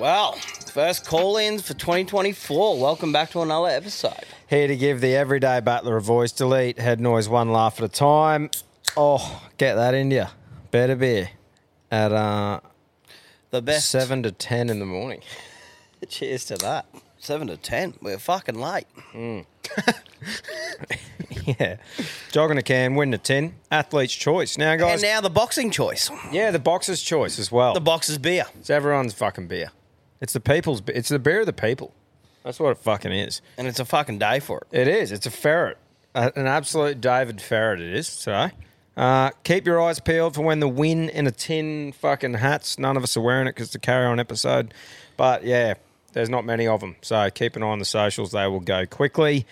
Well, first call in for 2024. Welcome back to another episode. Here to give the everyday battler a voice. Delete head noise one laugh at a time. Oh, get that into you. Better beer at uh, The best. 7 to 10 in the morning. Cheers to that. 7 to 10. We're fucking late. Yeah. Jogging a can, win a tin. Athlete's choice. Now, guys. And now the boxing choice. yeah, the boxer's choice as well. The boxer's beer. it's everyone's fucking beer. It's the people's. It's the beer of the people. That's what it fucking is. And it's a fucking day for it. It is. It's a ferret. Uh, an absolute David Ferret it is today. Uh, keep your eyes peeled for when the win in a tin fucking hats. None of us are wearing it because it's a carry on episode. But yeah, there's not many of them. So keep an eye on the socials. They will go quickly.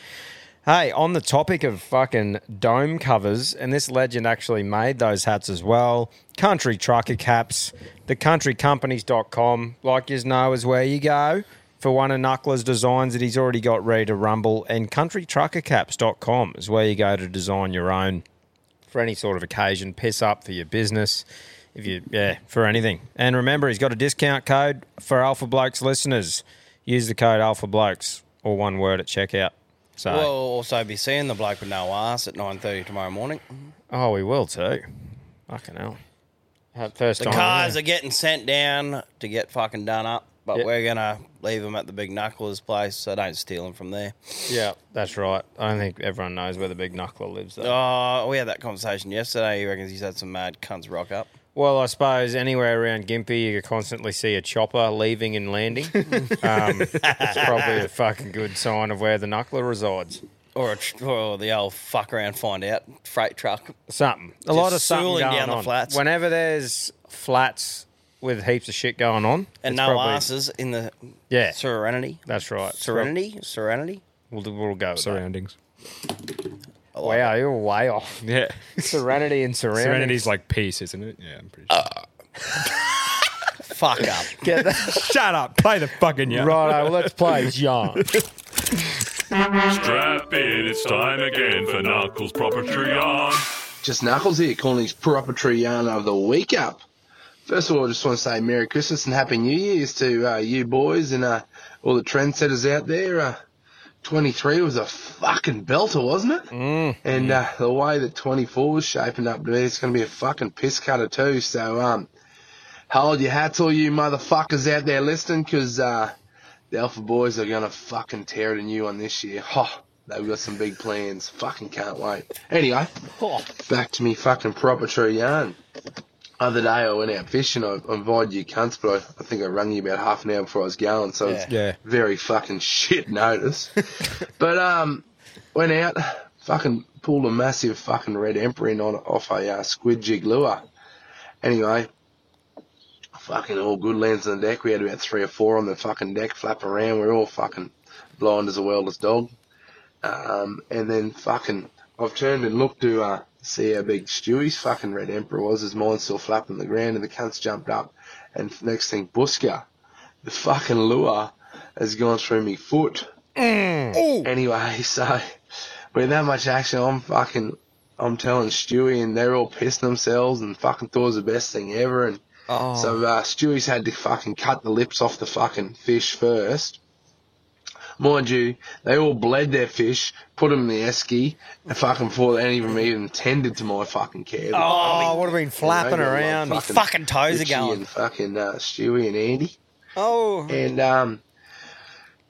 Hey, on the topic of fucking dome covers, and this legend actually made those hats as well. Country Trucker Caps, thecountrycompanies.com, like you know, is where you go for one of Knuckler's designs that he's already got ready to rumble. And countrytruckercaps.com is where you go to design your own for any sort of occasion, piss up for your business, if you yeah, for anything. And remember, he's got a discount code for Alpha Blokes listeners. Use the code Alpha Blokes or one word at checkout. So We'll also be seeing the bloke with no ass at 9.30 tomorrow morning. oh, we will too. Fucking hell. Uh, First The time. cars are getting sent down to get fucking done up, but Yep. we're going to leave them at the big knuckler's place, so don't steal them from there. yeah, that's right. I don't think everyone knows where the big knuckler lives though. Oh, we had that conversation yesterday. He reckons he's had some mad cunts rock up. Well, I suppose anywhere around Gympie, you could constantly see a chopper leaving and landing. um, it's probably a fucking good sign of where the knuckler resides. Or, a tr- or the old fuck around, find out freight truck. Something. A lot of something sooling going down the on. flats. Whenever there's flats with heaps of shit going on, And it's no probably- asses in the Yeah. Serenity. That's right. Serenity? Serenity? We'll, do- we'll go with that. Surroundings. I like Wow, you're way off. Yeah. Serenity and surroundings. Serenity's like peace, isn't it? Yeah, I'm pretty sure. it. Fuck up. Get that. Shut up. Play the fucking yarn. right, well, let's play John. Strap in, it's time again for Knuckles Proper True Yarn. Just Knuckles here, calling his proper true yarn of the week up. First of all, I just want to say Merry Christmas and Happy New Year's to uh, you boys and uh, all the trendsetters out there. Uh, 23 was a fucking belter, wasn't it? Mm. And uh, the way that 24 was shaping up to be, it's going to be a fucking piss cutter too. So, um, hold your hats, all you motherfuckers out there listening, because uh, the Alpha Boys are going to fucking tear it a new one this year. Oh, they've got some big plans. Fucking can't wait. Anyway, back to me fucking proper true yarn. Other day I went out fishing. I I invited you cunts, but I, I think I rang you about half an hour before I was going, so it's Yeah. very fucking shit notice. but um, went out, fucking pulled a massive fucking red emperor in on off a uh, squid jig lure. Anyway, fucking all good lands on the deck. We had about three or four on the fucking deck flapping around. We are all fucking blind as a well-as dog. Um, and then fucking, I've turned and looked to uh, see how big Stewie's fucking red emperor was. His mind's still flapping the ground, and the cunts jumped up. And next thing, Buska, the fucking lure has gone through me foot. Anyway, so with that much action, I'm fucking, I'm telling Stewie, and they're all pissing themselves and fucking thought it was the best thing ever. And so uh, Stewie's had to fucking cut the lips off the fucking fish first. Mind you, they all bled their fish, put them in the esky, and fucking before they even even tended to my fucking care. Oh, would have been flapping They got, around. My fucking toes are Richie going. And fucking uh, Stewie and Andy. Oh, And um,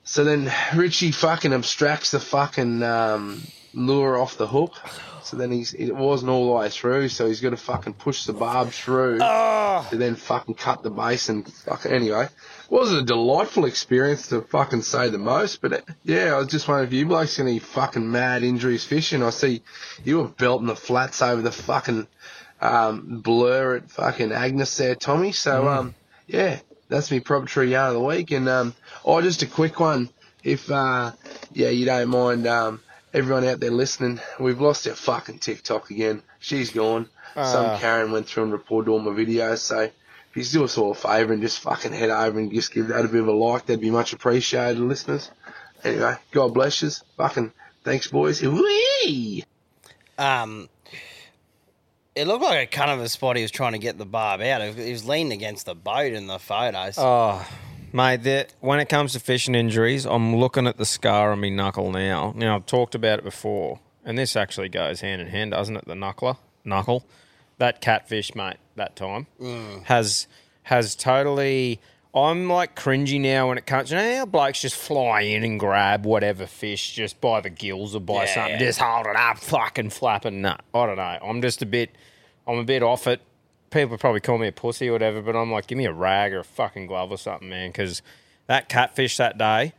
so then Richie fucking abstracts the fucking um, lure off the hook. So then he's it wasn't all the way through, so he's got to fucking push the barb through oh. to then fucking cut the base and fucking anyway. It was a delightful experience to fucking say the most, but it, yeah, I was just wondering if you blokes any fucking mad injuries fishing. I see you were belting the flats over the fucking um, blur at fucking Agnes there, Tommy. So um, yeah, that's me proper true yarn of the week. And um, oh, just a quick one, if uh, yeah, you don't mind, um, everyone out there listening, we've lost our fucking TikTok again. She's gone. Some Karen went through and reported all my videos. So if you do us all a favour and just fucking head over and just give that a bit of a like, that'd be much appreciated, listeners. Anyway, God bless you. Fucking thanks, boys. Whee! Um, it looked like a kind of a spot he was trying to get the barb out. He was leaning against the boat in the photos. oh, mate. That when it comes to fishing injuries, I'm looking at the scar on my knuckle now. Now I've talked about it before, and this actually goes hand in hand, doesn't it? The knuckler, knuckle, that catfish, mate. That time mm. has has totally. I'm like cringy now when it comes. You know how blokes just fly in and grab whatever fish just by the gills or by Yeah. something, just hold it up, fucking flapping. Nah, I don't know. I'm just a bit. I'm a bit off it. People probably call me a pussy or whatever, but I'm like, give me a rag or a fucking glove or something, man. Because that catfish that day,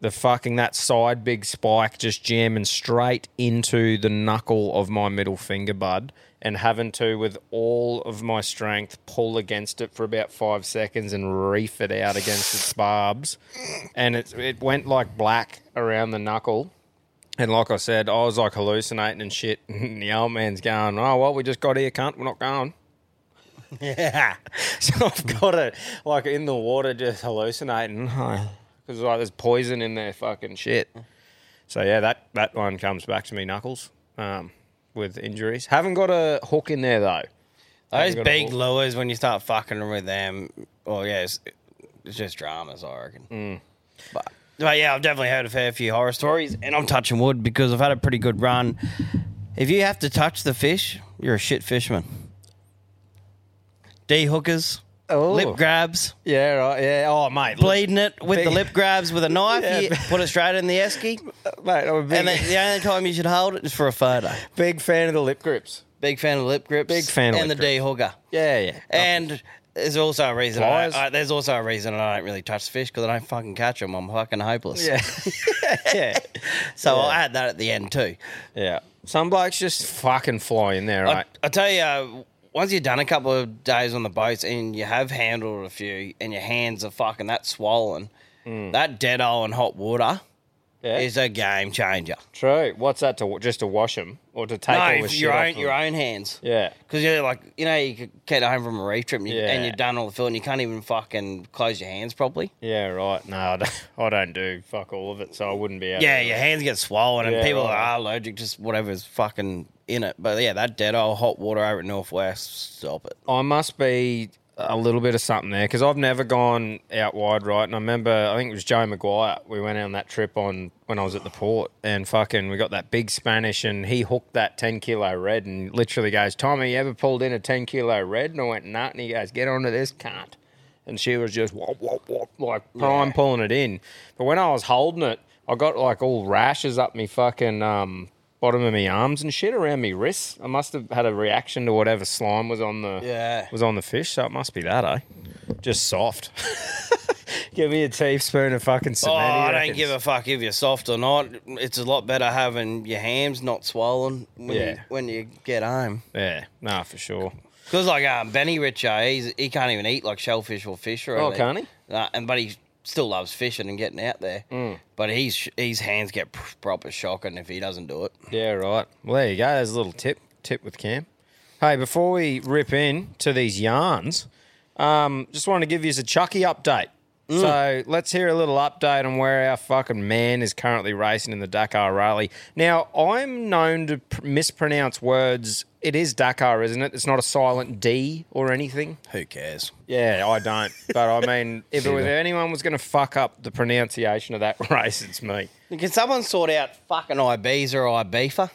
the fucking that side big spike just jamming straight into the knuckle of my middle finger, bud, and having to, with all of my strength, pull against it for about five seconds and reef it out against its barbs, and it it went like black around the knuckle. And like I said, I was like hallucinating and shit. And the old man's going, "Oh well, we just got here, cunt. We're not going." yeah. So I've got it like in the water, just hallucinating because like there's poison in their fucking shit. So yeah, that that one comes back to me knuckles um, with injuries. Haven't got a hook in there though. Those Haven't got a big hook. lures, when you start fucking with them, well, yeah, it's, it's just dramas, I reckon. Mm. But, but yeah, I've definitely heard a fair few horror stories, and I'm touching wood because I've had a pretty good run. If you have to touch the fish, you're a shit fisherman. D hookers, Oh. lip grabs, Yeah, right. Yeah. Oh, mate, bleeding it with the Big- lip grabs with a knife, Yeah. you put it straight in the esky, mate. I'm a big, and then the only time you should hold it is for a photo. big fan of the lip grips. Big fan of the lip grips. Big fan of and lip the D hooker. Yeah, yeah. And there's also a reason. I, Pliers. I, there's also a reason I don't really touch fish because I don't fucking catch them. I'm fucking hopeless. yeah, yeah, So I'll add that at the end too. yeah. Some blokes just fucking fly in there, right? I, I tell you, uh, once you've done a couple of days on the boats and you have handled a few, and your hands are fucking that swollen, hmm. that dead oil and hot water yeah. is a game changer. True. What's that to just to wash them or to take no, all the shit your off own your own hands. Yeah. Because you're like, you know, you get home from a reef trip and, you, Yeah. and you've done all the fill and you can't even fucking close your hands properly. Yeah, right. No, I don't, I don't do fuck all of it, so I wouldn't be able. Yeah, to. your hands get swollen and people right. are allergic to whatever's fucking in it. But yeah, that dead old hot water over at Northwest, stop it. I must be a little bit of something there because I've never gone out wide, right? And I remember, I think it was Joe Maguire. We went on that trip on when I was at the port, and fucking, we got that big Spanish, and he hooked that ten kilo red, and literally goes, "Tommy, you ever pulled in a ten kilo red?" And I went, "Nah." And he goes, "Get onto this, cunt." And she was just like prime pulling it in. But when I was holding it, I got like all rashes up me fucking um bottom of my arms and shit around my wrists. I must have had a reaction to whatever slime was on the Yeah. was on the fish. So it must be that, eh? Just soft. Give me a teaspoon of fucking cement. Oh, cement. I don't give a fuck if you're soft or not. It's a lot better having your hams not swollen when, you, Yeah. when you get home. Yeah, nah, for sure. Because like um, Benny Richo, he's, he can't even eat like shellfish or fish or Oh, anything. can't he? Nah, and but he still loves fishing and getting out there. Mm. But he's his hands get pr- proper shocking if he doesn't do it. Yeah, right. Well, there you go. There's a little tip tip with Cam. Hey, before we rip in to these yarns, um, just wanted to give you a Chucky update. Mm. So let's hear a little update on where our fucking man is currently racing in the Dakar Rally. Now, I'm known to pr- mispronounce words. It is Dakar, isn't it? It's not a silent D or anything. Who cares? Yeah, I don't. But I mean, if was anyone was going to fuck up the pronunciation of that race, it's me. Can someone sort out fucking Ibiza or Ibiza?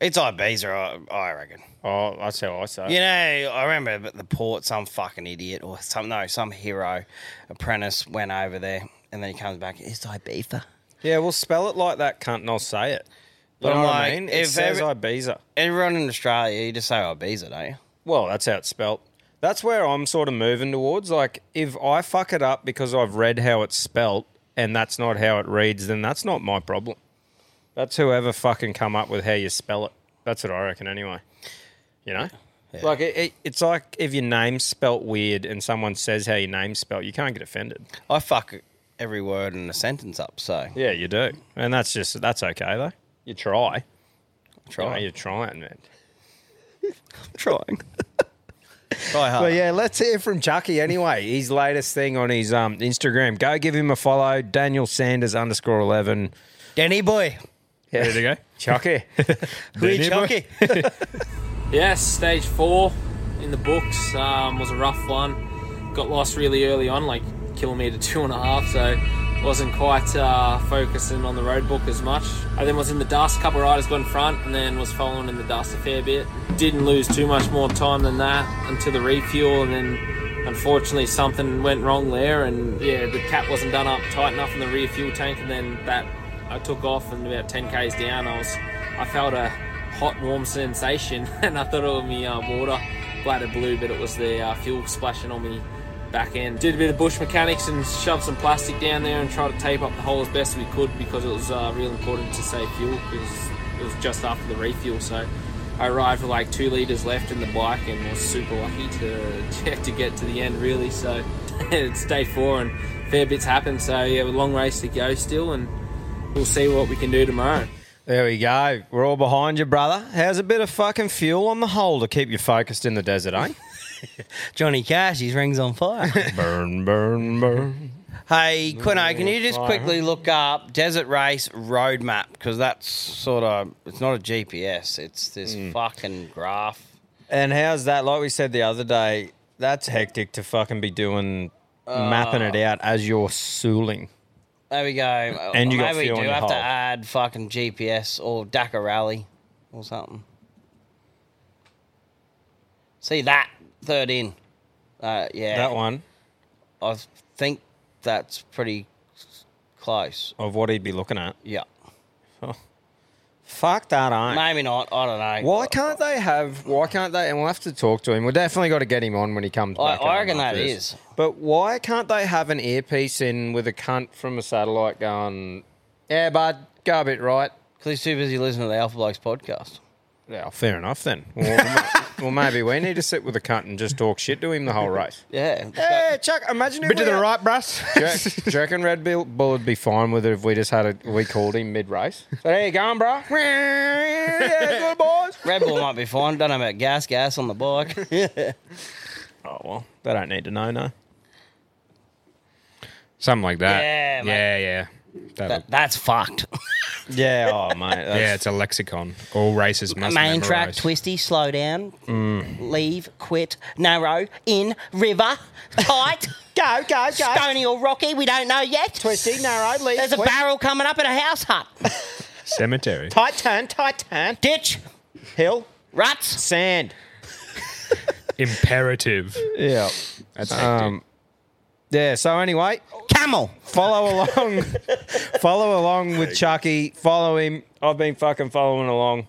It's Ibiza, I, I reckon. Oh, that's how I say it. You know, I remember at the port, some fucking idiot or some no, some hero apprentice went over there, and then he comes back. It's Ibiza. Yeah, well, spell it like that cunt and I'll say it. But You know I'm what I mean? It if says every- Ibiza. Everyone in Australia, you just say Ibiza, don't you? Well, that's how it's spelt. That's where I'm sort of moving towards. Like, if I fuck it up because I've read how it's spelt and that's not how it reads, then that's not my problem. That's whoever fucking come up with how you spell it. That's what I reckon, anyway. You know? Like, it, it, it's like if your name's spelt weird and someone says how your name's spelt, you can't get offended. I fuck every word in a sentence up, so Yeah, you do. And that's just, that's okay, though. You try. try. You know, you're trying, man. I'm trying. Try hard. But yeah, let's hear from Chucky anyway. His latest thing on his um, Instagram. Go give him a follow. Daniel Sanders underscore eleven. Danny boy. Ready to go? Chucky. We chunky. Yes, stage four in the books um, was a rough one. Got lost really early on, like kilometre two and a half, so wasn't quite uh, focusing on the road book as much. I then was in the dust, a couple riders got in front, and then was following in the dust a fair bit. Didn't lose too much more time than that until the refuel, and then unfortunately something went wrong there, and yeah, the cap wasn't done up tight enough in the rear fuel tank, and then that I took off, and about 10 k's down, I was I felt a hot, warm sensation, and I thought it was me uh, water bladder blue, but it was the uh, fuel splashing on me back end. Did a bit of bush mechanics and shoved some plastic down there and tried to tape up the hole as best we could because it was uh, real important to save fuel because it was just after the refuel. So I arrived with like two liters left in the bike and was super lucky to to get to the end really. So it's day four and fair bits happened. So yeah, a long race to go still, and we'll see what we can do tomorrow. There we go. We're all behind you, brother. How's a bit of fucking fuel on the hole to keep you focused in the desert, eh? Johnny Cash, his rings on fire. burn, burn, burn. hey, Quino, can you just quickly look up Desert Race Roadmap? Because that's sort of, it's not a GPS, it's this fucking graph. And how's that? Like we said the other day, that's hectic to fucking be doing mapping it out as you're sooling. There we go. And you got Maybe fuel we do your have to add fucking GPS or Dakar Rally or something. See that third in. Uh, yeah, That one I think that's pretty close. of what he'd be looking at. Yeah, Fuck that, ain't. maybe not. I don't know. Why can't they have? Why can't they? And we'll have to talk to him. We've definitely got to get him on when he comes I- back. I reckon that is. But why can't they have an earpiece in with a cunt from a satellite going? Yeah, bud, go a bit right. Because he's too busy listening to the Alpha Blokes podcast. Yeah, fair enough then. Well, well, well, maybe we need to sit with a cunt and just talk shit to him the whole race. Yeah. Hey, Chuck, imagine if Bit we to the had- right, Bruss. Do you, do you reckon Red Bull Bull would be fine with it if we just had a we called him mid race? So there you going, bro? yeah, good boys. Red Bull might be fine. Don't know about GasGas on the bike. Oh well, they don't need to know, no. Something like that. Yeah, mate. yeah, yeah. That'll- that, that's fucked. Yeah, oh mate. yeah, it's a lexicon. All races must Main track, memorise. twisty, slow down, leave, quit, narrow, in, river, tight, Go, go, go. stony or rocky, we don't know yet. Twisty, narrow, lead. There's a quick. barrel coming up at a house hut. Cemetery. Tight turn, tight turn. Ditch, Hill, ruts. sand. Imperative. Yeah. That's hectic. Um, Yeah. So anyway, Camel. follow along, follow along with Chucky. Follow him. I've been fucking following along.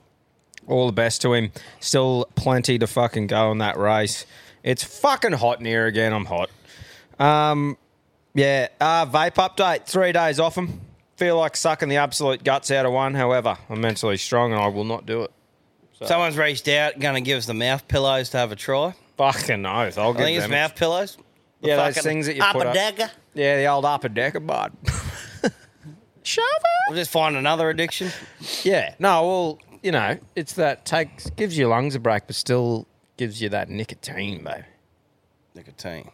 All the best to him. Still plenty to fucking go in that race. It's fucking hot in here again. I'm hot. Um, yeah. Uh, vape update. Three days off him. Feel like sucking the absolute guts out of one. However, I'm mentally strong and I will not do it. Someone's reached out, going to give us the mouth pillows to have a try. Fucking oath. I'll I give think it's them. mouth pillows. The Yeah, those things that you put up. upper-decker. Yeah, the old upper decker bud. Shove We'll just find another addiction. Yeah. No, well, you know, it's that takes gives your lungs a break, but still gives you that nicotine, babe. Nicotine.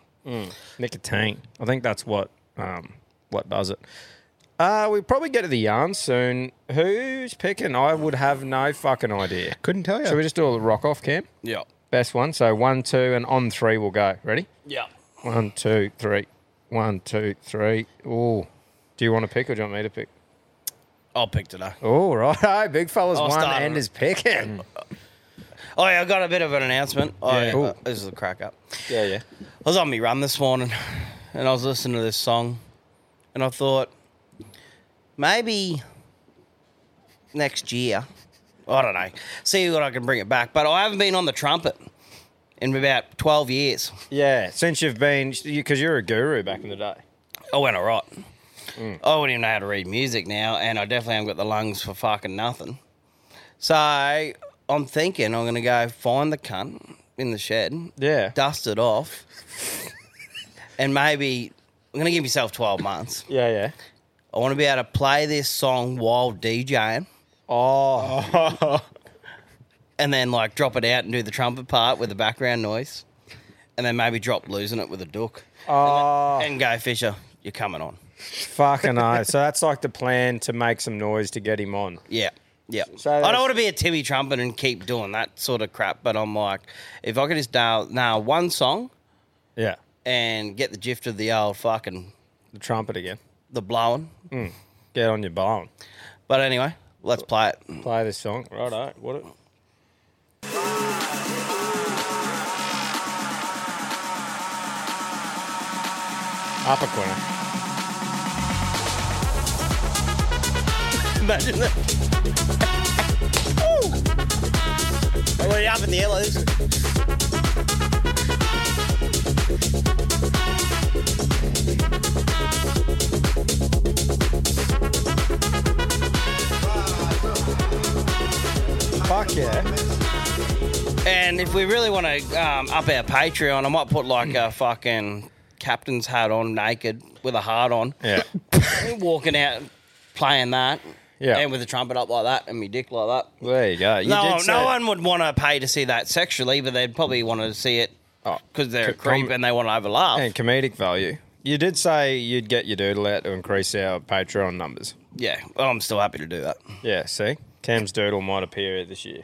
Nicotine. I think that's what um, what does it. Uh, we probably get to the yarn soon. Who's picking? I would have no fucking idea. Couldn't tell you. Should we just do a rock off cam? Yeah. Best one. So one, two, and on three we'll go. Ready? Yeah. One, two, three. One, two, three. Oh. Do you want to pick or do you want me to pick? I'll pick today. Oh, right. Big fella's I'll one start and it. is picking. Oh, yeah, I got a bit of an announcement. Oh, Yeah. this is a crack up. Yeah, yeah. I was on my run this morning and I was listening to this song and I thought maybe next year, I don't know, see what I can bring it back. But I haven't been on the trumpet in about 12 years. Yeah, since you've been, because you're a guru back in the day. I went all right. Mm. I wouldn't even know how to read music now, and I definitely haven't got the lungs for fucking nothing. So I'm thinking I'm going to go find the cunt in the shed, Yeah. dust it off, and maybe I'm going to give myself 12 months. Yeah, yeah. I want to be able to play this song while DJing Oh, and then like drop it out and do the trumpet part with the background noise. And then maybe drop losing it with a duck. oh, And go, Fisher, you're coming on. fucking oath. So that's like the plan to make some noise to get him on. Yeah. Yeah. So I don't want to be a Timmy trumpet and keep doing that sort of crap, but I'm like, if I could just nail, nail one song Yeah. and get the gift of the old fucking The trumpet again. the blowing. Mm. Get on your bone. But anyway, let's play it. Play this song. Righto. What? It, Upper corner. Imagine that. Woo! Already up in the yellows. Fuck yeah. And if we really want to um, up our Patreon, I might put like a fucking captain's hat on, naked with a heart on, Yeah. walking out playing that. Yeah. And with the trumpet up like that and me dick like that. There you go. You no, did no say- one would want to pay to see that sexually, but they'd probably want to see it Oh, because they're a creep com- and they want to overlaugh. and comedic value. You did say you'd get your doodle out to increase our Patreon numbers. yeah, well, I'm still happy to do that. Yeah, see? Cam's doodle might appear this year.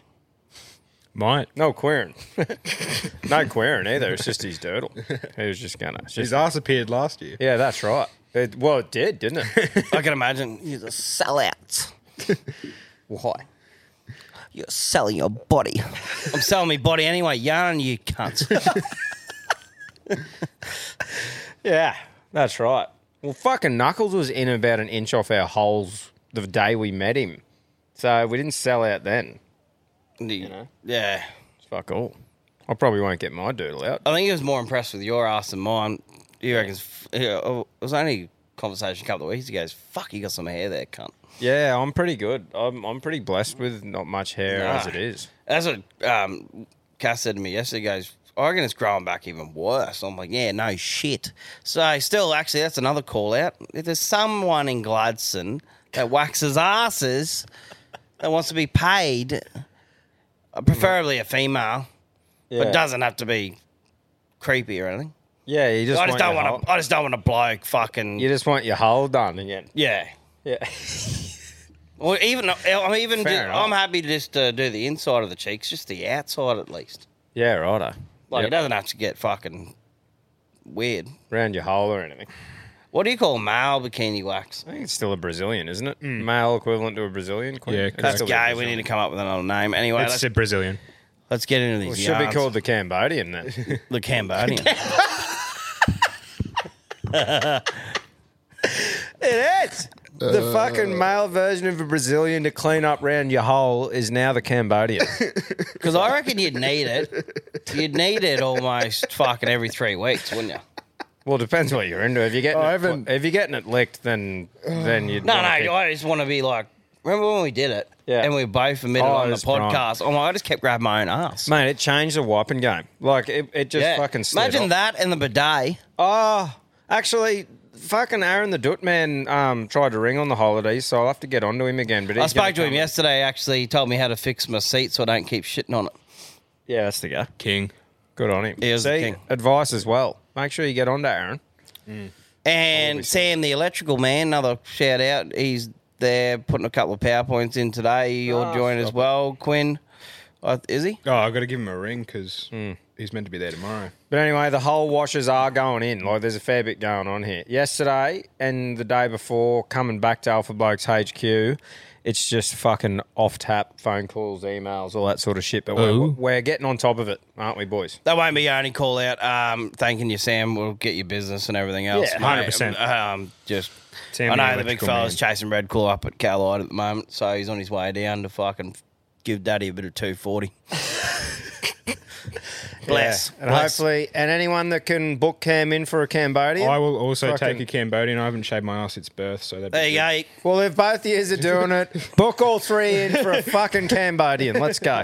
Might. No queering. no queering either. It's just his doodle. He was just gonna. it's His just- ass appeared last year. yeah, that's right. It, well, it did, didn't it? I can imagine you're a sellout. Why? You're selling your body. I'm selling my body anyway, yarn you cunts. Yeah, that's right. Well, fucking Knuckles was in about an inch off our holes the day we met him. So we didn't sell out then. Know? Yeah. It's fuck all. I probably won't get my doodle out. I think he was more impressed with your ass than mine. He reckons yeah, oh, it was only a conversation a couple of weeks ago. He goes, fuck, you got some hair there, cunt. Yeah, I'm pretty good. I'm, I'm pretty blessed with not much hair as it is. That's what um, Cass said to me yesterday. He goes, I reckon it's growing back even worse. I'm like, yeah, no shit. So, still, actually, that's another call out. If there's someone in Gladstone that waxes asses that wants to be paid, preferably a female, but doesn't have to be creepy or anything. Yeah, you just I just want don't your want to. I just don't want a bloke fucking. You just want your hole done again. yeah. Yeah. Well, even I'm even Fair enough. I'm happy to just uh, do the inside of the cheeks, just the outside at least. yeah, righto. Like Yep. it doesn't have to get fucking weird. Round your hole or anything. What do you call male bikini wax? I think it's still a Brazilian, isn't it? Hmm. Male equivalent to a Brazilian. Queen? Yeah, It's correct. still a Gay. We Brazilian. need to come up with another name. Anyway, It's let's, a Brazilian. let's get into these. Well, it should be yarns. called the Cambodian then. the Cambodian. It is. The fucking male version of a Brazilian to clean up round your hole is now the Cambodian. Because I reckon you'd need it. You'd need it almost fucking every three weeks, wouldn't you? Well, it depends what you're into. If you're getting I it, haven't- if you're getting it licked, then then you No, no, I just want to be like. Remember when we did it? Yeah. And we both admitted Oh, on the that's right. podcast. Oh my! I just kept grabbing my own ass. Mate, it changed the wiping game. Like it, it just Yeah. fucking slid Imagine off. that and the bidet. Oh, actually, fucking Aaron the Doot man um, tried to ring on the holidays, so I'll have to get onto him again. But I he's gonna spoke to him come- yesterday. Actually, he told me how to fix my seat so I don't keep shitting on it. Yeah, that's the guy. King. Good on him. He is the See, king. advice as well. Make sure you get on to Aaron. Mm. And Sam, the electrical man, another shout out. He's there putting a couple of powerpoints in today. You'll Oh, ah, join as stop it. well, Quinn. Uh, is he? Oh, I've got to give him a ring because hmm. he's meant to be there tomorrow. But anyway, the whole washers are going in. Like, there's a fair bit going on here. Yesterday and the day before, coming back to Alpha Blokes HQ, it's just fucking off tap phone calls, emails, all that sort of shit. But we're, Ooh. we're getting on top of it, aren't we, boys? That won't be your only call out. Um, thanking you, Sam. We'll get your business and everything else. Yeah, mate. 100%. Um, just, Sam I know the big fella's chasing Red Claw up at Callide at the moment, so he's on his way down to fucking give Daddy a bit of 240. Bless. Yeah. And Bless. hopefully, and anyone that can book Cam in for a Cambodian. I will also Fucking- take a Cambodian. I haven't shaved my ass since birth, so that'd There be you good. go. Well, if both years are doing it, book all three in for a fucking Cambodian. Let's go.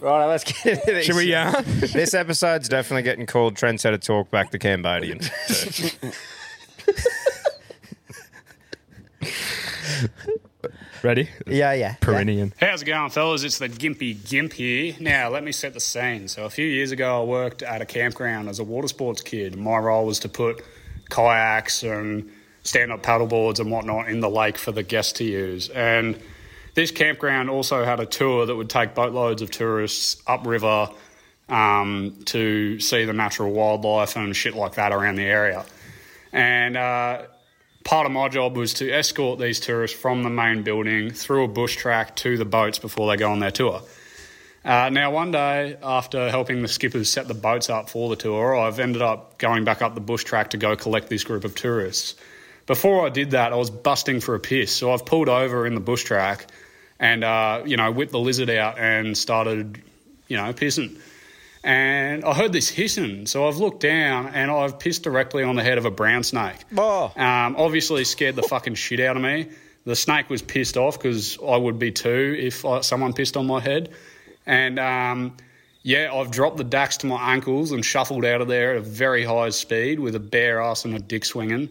Right, let's get into this. Should we yarn? Uh? This episode's definitely getting called Trendsetter Talk Back to Cambodian. Ready? yeah, yeah. Perennian. How's it going, fellas? It's the Gimpy Gimp here. Now, let me set the scene. So, a few years ago, I worked at a campground as a water sports kid. My role was to put kayaks and stand up paddleboards and whatnot in the lake for the guests to use. And this campground also had a tour that would take boatloads of tourists upriver um, to see the natural wildlife and shit like that around the area. And uh, part of my job was to escort these tourists from the main building through a bush track to the boats before they go on their tour. Uh, now, one day, after helping the skippers set the boats up for the tour, I've ended up going back up the bush track to go collect this group of tourists. Before I did that, I was busting for a piss, so I've pulled over in the bush track and, uh, you know, whipped the lizard out and started, you know, pissing. And I heard this hissing, so I've looked down and I've pissed directly on the head of a brown snake. Oh. Um, obviously scared the fucking shit out of me. The snake was pissed off because I would be too if I, someone pissed on my head. And um, yeah, I've dropped the dax to my ankles and shuffled out of there at a very high speed with a bare ass and a dick swinging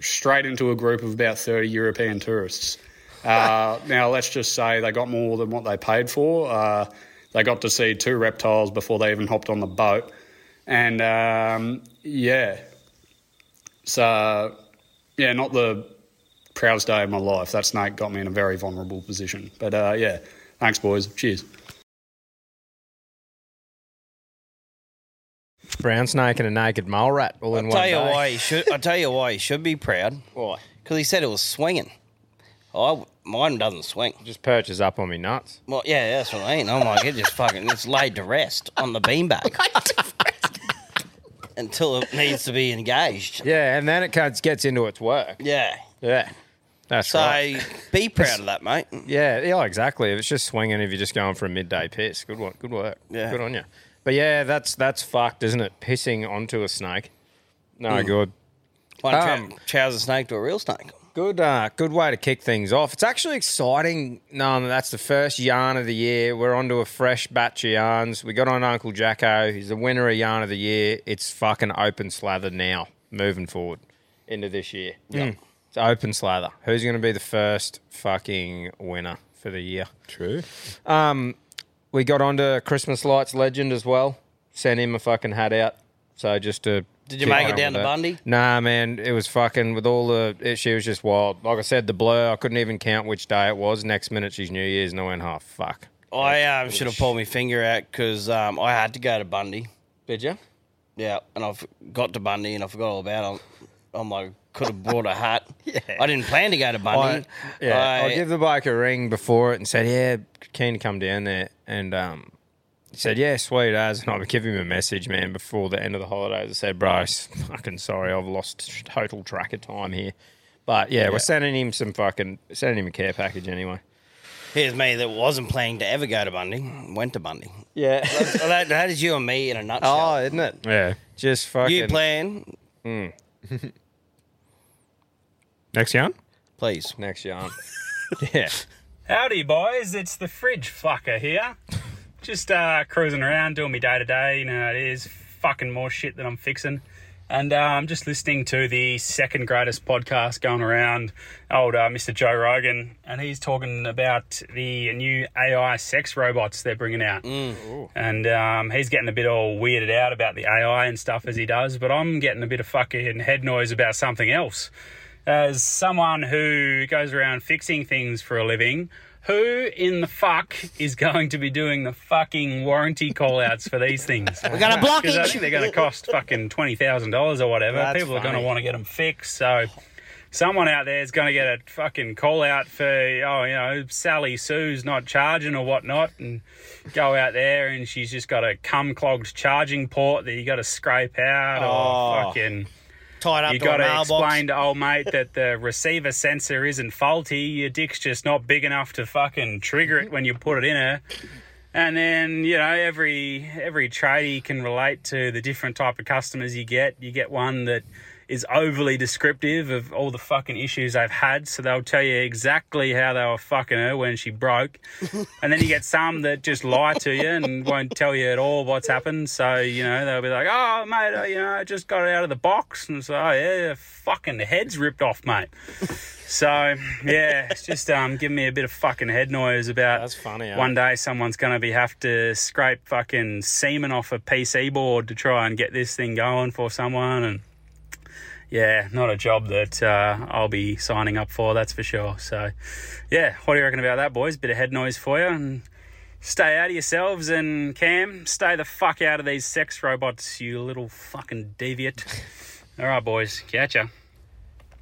straight into a group of about 30 European tourists. Uh, now, let's just say they got more than what they paid for. Uh, they got to see two reptiles before they even hopped on the boat. And um, yeah, so yeah, not the proudest day of my life. That snake got me in a very vulnerable position. But uh, yeah, thanks, boys. Cheers. Brown snake and a naked mole rat all in I'll one tell you day. why he should. I'll tell you why he should be proud. Why? Because he said it was swinging. I mine doesn't swing. Just perches up on me nuts. Well, yeah, that's what I mean. I'm like, it just fucking it's laid to rest on the beanbag until it needs to be engaged. Yeah, and then it comes- gets into its work. Yeah. Yeah. That's So right. be proud of that, mate. Yeah, yeah, exactly. If it's just swinging, if you're just going for a midday piss, good work, good work. Yeah. good on you. But yeah, that's that's fucked, isn't it? Pissing onto a snake. No Mm. good. One Um, um, chows a snake to a real snake. Good, uh, good way to kick things off. It's actually exciting. No, that's the first yarn of the year. We're onto a fresh batch of yarns. We got on Uncle Jacko. He's the winner of yarn of the year. It's fucking open slather now. Moving forward into this year. Mm. It's open slather. Who's going to be the first fucking winner for the year? True. Um, we got onto Christmas Lights Legend as well. Sent him a fucking hat out. So just to Did you kick make it down to that. Bundy? Nah, man, it was fucking with all the. It, she was just wild. Like I said, the blur. I couldn't even count which day it was. Next minute, she's New Year's, and I went, "Oh fuck." I um, should have pulled my finger out because um, I had to go to Bundy. Did you? Yeah, and I've got to Bundy and I forgot all about it. I'm like, could have brought a hat. yeah. I didn't plan to go to I, Bundy. yeah, I, I give the bike a ring before it and said, "Yeah, keen to come down there." And um, He said, yeah, sweet as. And I would give him a message, man, before the end of the holidays. I said, bro, s- fucking sorry, I've lost total track of time here. But yeah, we're sending him some fucking, sending him a care package anyway. Here's me that wasn't planning to ever go to Bundy, went to Bundy. Yeah. well, that, that is you and me in a nutshell. oh, isn't it? Yeah. Just fucking. you plan, hmm. Next yarn? please. Next yarn. yeah. Howdy, boys. It's the fridge fucker here. Just uh, cruising around, doing my day to day. You know how it is. Fucking more shit that I'm fixing. And uh, I'm just listening to the second greatest podcast going around, old uh, Mr. Joe Rogan. And he's talking about the new AI sex robots they're bringing out. And um, he's getting a bit all weirded out about the AI and stuff as he does. But I'm getting a bit of fucking head noise about something else as someone who goes around fixing things for a living, who in the fuck is going to be doing the fucking warranty call outs for these things? We got a blockage. Because I think they're going to cost fucking $20,000 or whatever. That's People are going to want to get them fixed. So someone out there is going to get a fucking call out for, oh, you know, Sally Sue's not charging or whatnot. And go out there and she's just got a cum clogged charging port that you got to scrape out Oh. or fucking Tied up you to got a to mailbox. explain to old mate that the receiver sensor isn't faulty. Your dick's just not big enough to fucking trigger it when you put it in her. And then you know every every tradie can relate to the different type of customers you get. You get one that is overly descriptive of all the fucking issues they've had, so they'll tell you exactly how they were fucking her when she broke. and then you get some that just lie to you and won't tell you at all what's happened. So you know they'll be like, "Oh, mate, uh, you know, I just got it out of the box," and so, "Oh yeah, fucking the head's ripped off, mate." So yeah, it's just um, giving me a bit of fucking head noise about. That's funny, eh? One day someone's going to be have to scrape fucking semen off a PC board to try and get this thing going for someone, and yeah, not a job that uh, I'll be signing up for. That's for sure. So yeah, what do you reckon about that, boys? Bit of head noise for you, and stay out of yourselves. And Cam, stay the fuck out of these sex robots, you little fucking deviant. All right, boys, catch ya.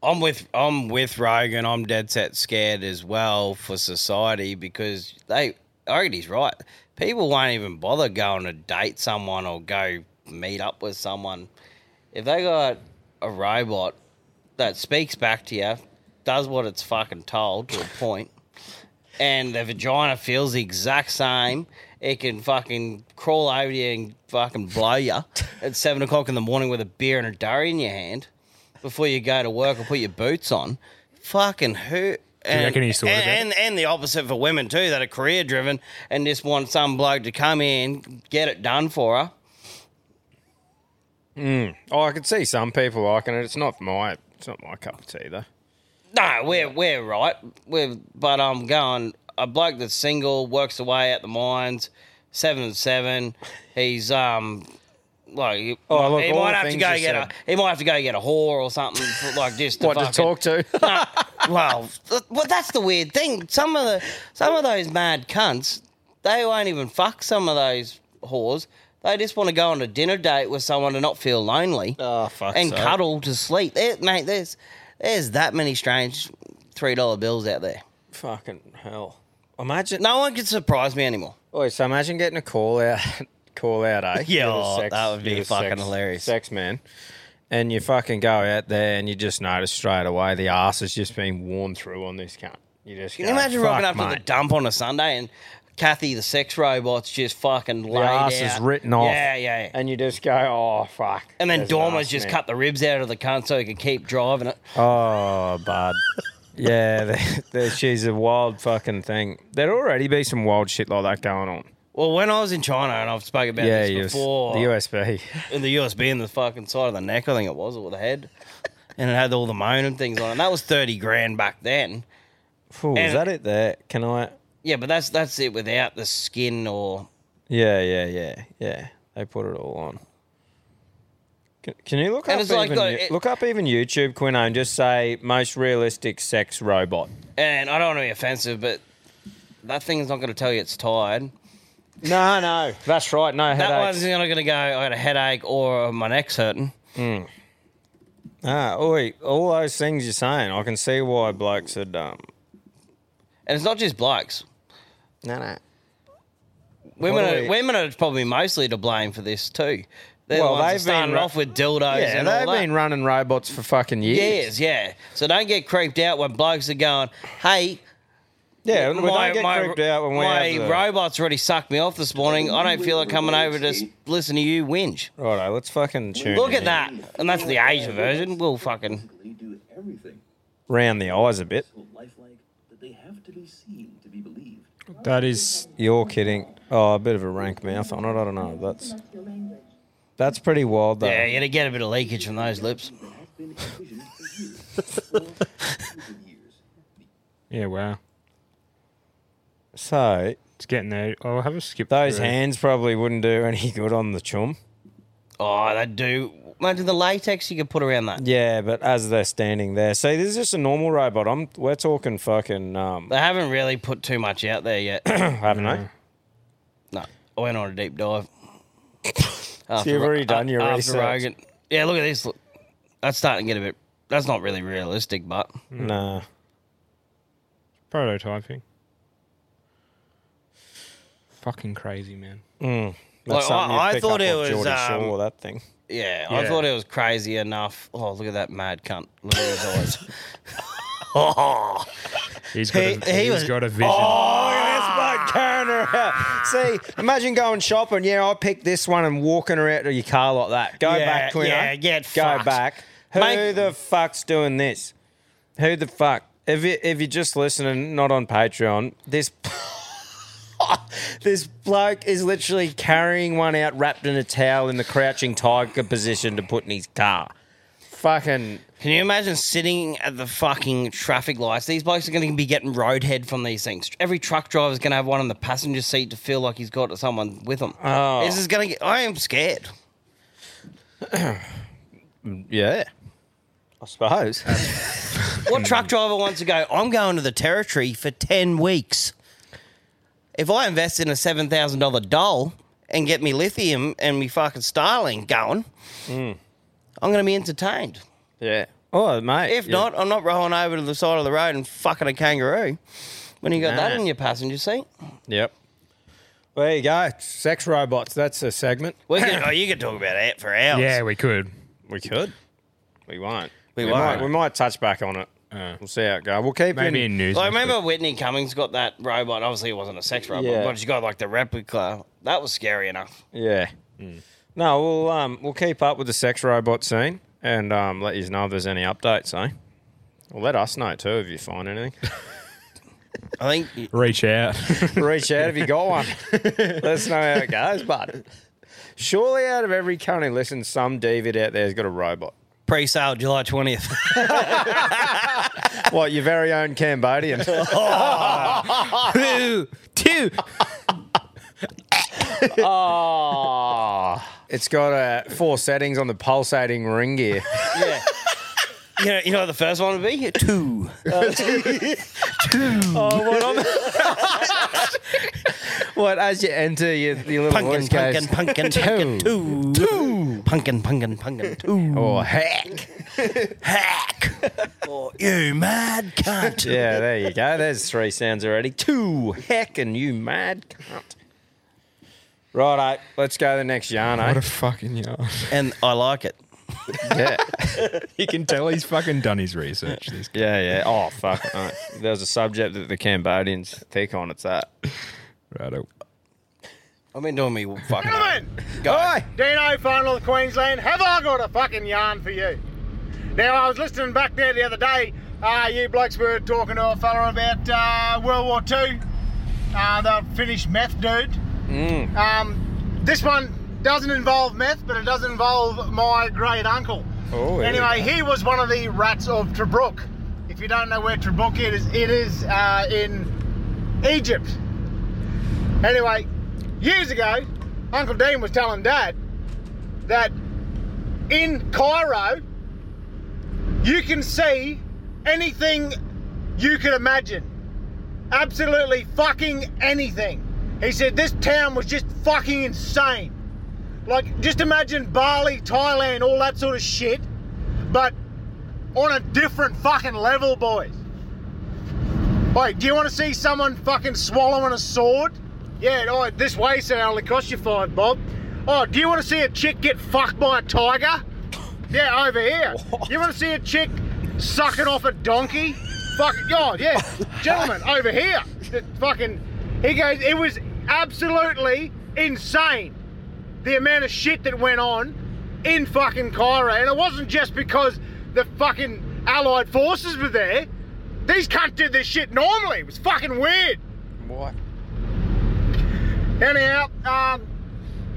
I'm with I'm with Rogan. I'm dead set scared as well for society because they. I reckon he's right. People won't even bother going to date someone or go meet up with someone if they got a robot that speaks back to you, does what it's fucking told to a point, and the vagina feels the exact same. It can fucking crawl over you and fucking blow you at seven o'clock in the morning with a beer and a durry in your hand before you go to work or put your boots on. Fucking who? And, and, and, and the opposite for women too, that are career driven and just want some bloke to come in, get it done for her. Oh, I could see some people liking it. It's not my, it's not my cup of tea though. No, we're we're right. We're but I'm going a bloke that's single, works away at the mines, seven and seven. He's um like he, Oh, look, he might have to go get said. a he might have to go get a whore or something for, like just to What to talk to? No, well, well, that's the weird thing. Some of the some of those mad cunts, they won't even fuck some of those whores. They just want to go on a dinner date with someone to not feel lonely oh fuck. and cuddle to sleep. There, mate, there's there's that many strange three dollar bills out there. Fucking hell. Imagine. No one can surprise me anymore. Wait, so imagine getting a call out, call out, eh? Yeah, oh, that would be fucking sex- hilarious. Sex man. And you fucking go out there and you just notice straight away the ass has just been worn through on this cunt. You just Can go, you imagine rocking up "Fuck, to the dump on a Sunday and Kathy the sex robot's just fucking The laid ass out. is written off. Yeah, yeah, yeah. And you just go, oh fuck. And then There's an Dormer's ass just man. cut the ribs out of the cunt so he could keep driving it. Oh, bud. yeah, there- there- she's a wild fucking thing. There'd already be some wild shit like that going on. Well, when I was in China, and I've spoken about yeah, this you was- before, the USB. in the USB in the fucking side of the neck, I think it was, or the head, and it had all the moan and things on it. And that was thirty grand back then. Ooh, is And- that it there? Can I? Yeah, but that's that's it without the skin or. Yeah, yeah, yeah, yeah. They put it all on. Can, can you look And up it's like even, it- look up even YouTube Quino and just say most realistic sex robot? And I don't want to be offensive, but that thing's not going to tell you it's tired. No, no, that's right. No That headaches. one's not going to go. I got a headache or my neck's hurting. Ah, oi, all those things you're saying, I can see why blokes are dumb. And it's not just blokes. No, no. Women are, we- women are probably mostly to blame for this too. They're Well, the ones that they've started been ru- off with dildos yeah, and they've all that. been running robots for fucking years. Years, yeah. So don't get creeped out when blokes are going, hey, Yeah, we don't get creeped out when we my have the- robots already sucked me off this morning. I don't feel like coming over to s- listen to you whinge. Righto, let's fucking tune Look in at that. And that's the Asia version. We'll fucking. Round the eyes a bit. That is. You're kidding. Oh, a bit of a rank mouth on it. I don't know. That's that's pretty wild though. Yeah, you're gonna get a bit of leakage from those lips. Yeah, wow. So It's getting there. I'll have a skip. those through. hands probably wouldn't do any good on the chum. Oh, they do. Imagine the latex you could put around that. Yeah, but as they're standing there, see, this is just a normal robot. I'm we're talking fucking um, They haven't really put too much out there yet. haven't they? no, I went on a deep dive. So you've already done your after research. Rogan. Yeah, look at this. Look. That's starting to get a bit. That's not really realistic, but Nah. Prototyping. Fucking crazy, man. Mm. Like, That's something I- you'd I pick thought up it off was, Geordie um, Shore, that thing. Yeah, I Yeah. thought it was crazy enough. Oh, look at that mad cunt. Look at his eyes. oh, He's got, He- a, he he's was- got a vision. Oh, that's my camera. See, imagine going shopping. Yeah, I picked this one and walking her out to your car like that. Go Yeah, back, Quinn. yeah, get Go fucked. back. Who Mate- the fuck's doing this? Who the fuck? If you, if you're just listening, not on Patreon, this this bloke is literally carrying one out wrapped in a towel in the crouching tiger position to put in his car. Fucking can you imagine sitting at the fucking traffic lights? These blokes are going to be getting roadhead from these things. Every truck driver is going to have one in the passenger seat to feel like he's got someone with him. Oh. This is going to get. I am scared. yeah, I suppose. What truck driver wants to go? I'm going to the territory for ten weeks. If I invest in a seven thousand dollar doll and get me lithium and me fucking styling going, hmm. I'm going to be entertained. yeah. Oh, mate. If yeah. not, I'm not rolling over to the side of the road and fucking a kangaroo. When you got that in your passenger seat, Yep. Well, there you go. Sex robots. That's a segment. we can, oh, you could talk about it for hours. Yeah, we could. We could. We won't. We Might, won't. we might touch back on it. Uh, We'll see how it goes. We'll keep maybe in. in news. Like, next remember. Whitney Cummings got that robot? Obviously, it wasn't a sex robot, Yeah. but she got like the replica. That was scary enough. Yeah. No, we'll um we'll keep up with the sex robot scene and um let you know if there's any updates. Eh? Well, let us know too if you find anything. I think Reach out. Reach out if you got one. let us know how it goes, bud. Surely, out of every cunt who listens, some David out there's got a robot. Pre-sale July twentieth. What your very own Cambodian? Two, two. oh, it's got uh, four settings on the pulsating ring gear. Yeah. You know, you know what the first one would be? Two. two. Oh, what, on what as you enter your, your little Pumpkin, voice goes, pumpkin, pumpkin, pumpkin, two. Two. Pumpkin, pumpkin, pumpkin, two. or heck. Hack. Or you mad cunt. Yeah, there you go. There's three sounds already. Two heck and you mad cunt. Righto, let's go to the next yarn, what eh? a fucking yarn. And I like it. Yeah. You can tell he's fucking done his research. This guy. Yeah, yeah. Oh, fuck. No. There's a subject that the Cambodians thick on. It's that. Righto. I've been doing me fucking. Gentlemen, Go. Dino, final of Queensland, have I got a fucking yarn for you? Now, I was listening back there the other day. Uh, you blokes were talking to a fella about uh, World War II, uh, the Finnish meth dude. Mm. Um, this one doesn't involve meth, but it does involve my great uncle. Oh, Anyway, he was one of the rats of Tobruk. If you don't know where Tobruk is, it is uh, in Egypt. Anyway, years ago, Uncle Dean was telling Dad that in Cairo, you can see anything you could imagine. Absolutely fucking anything. He said this town was just fucking insane. Like, just imagine Bali, Thailand, all that sort of shit, but on a different fucking level, boys. Wait, do you want to see someone fucking swallowing a sword? Yeah, oh, this way, so it only cost you five bob. Oh, do you want to see a chick get fucked by a tiger? Yeah, over here. You want to see a chick sucking off a donkey? Fucking, God, yeah. Gentlemen, over here. Fucking, he goes, it was absolutely insane the amount of shit that went on in fucking Cairo. And it wasn't just because the fucking Allied forces were there. These cunts did this shit normally. It was fucking weird. What? Anyhow, um,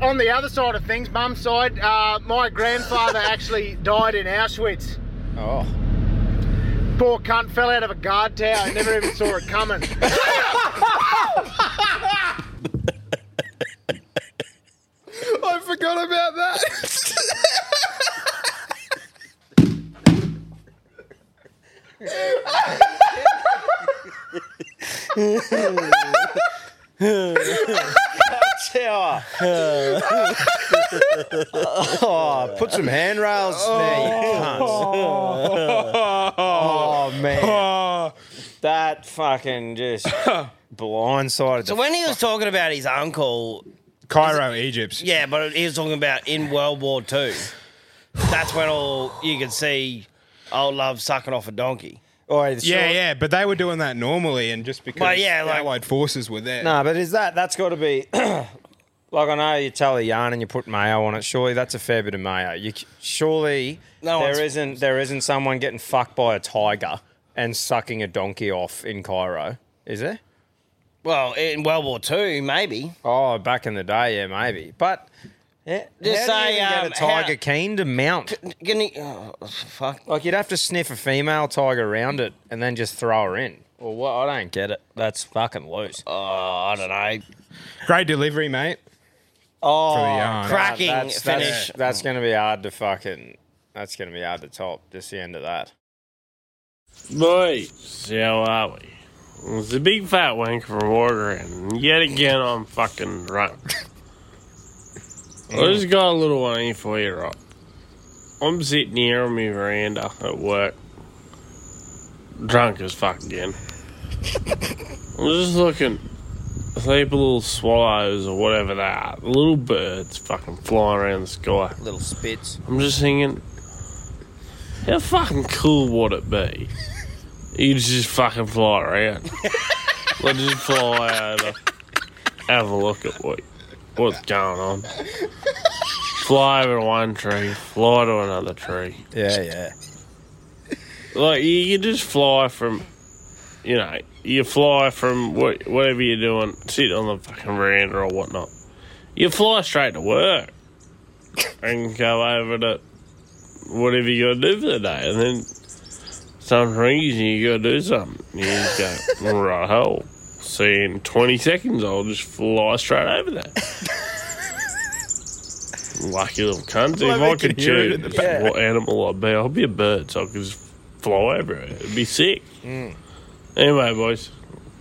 on the other side of things, mum's side, uh, my grandfather actually died in Auschwitz. Oh. Poor cunt fell out of a guard tower and never even saw it coming. I forgot about that. Tower. oh, put some handrails oh. there, you cunts. Oh, man. That fucking just blindsided. So when he was talking about his uncle, Cairo, Egypt. yeah, but he was talking about in World War Two. That's when all you could see old love sucking off a donkey. Oh, Yeah, yeah, but they were doing that normally, and just because But yeah, the like- Allied forces were there. No, but is that that's got to be like I know you tell a yarn and you put mayo on it. Surely that's a fair bit of mayo. You c- surely No one's- there isn't there isn't someone getting fucked by a tiger and sucking a donkey off in Cairo, is there? Well, in World War Two, maybe. Oh, back in the day, yeah, maybe. But yeah, Just how do you even um, get a tiger how- keen to mount. Can he, oh, fuck. Like you'd have to sniff a female tiger around it and then just throw her in. Well, what? I don't get it. That's fucking loose. Oh, I don't know. Great delivery, mate. Oh, yarn. Cracking that's, finish. That's, that's going to be hard to fucking. That's going to be hard to top. Just the end of that. Boys, how are we? It's a big fat wank from Waterground, and yet again I'm fucking drunk. I just got a little one here for you, right? I'm sitting here on my veranda at work, drunk as fuck again. I'm just looking, see little swallows or whatever they are, little birds fucking flying around the sky. Little spits. I'm just thinking, how fucking cool would it be? You just fucking fly around. Let's just fly over, have a look at what what's going on. Fly over to one tree, fly to another tree. Yeah, yeah. Like you, you just fly from, you know, you fly from what, whatever you're doing, sit on the fucking veranda or whatnot. You fly straight to work and go over to whatever you got to do for the day, and then some rings and you got to do something. You just go right hole. See, in 20 seconds, I'll just fly straight over there. Lucky little cunt. Well, if I can could choose in the back. what animal I'd be, I'd be a bird, so I could just fly over it. It'd be sick. Mm. Anyway, boys,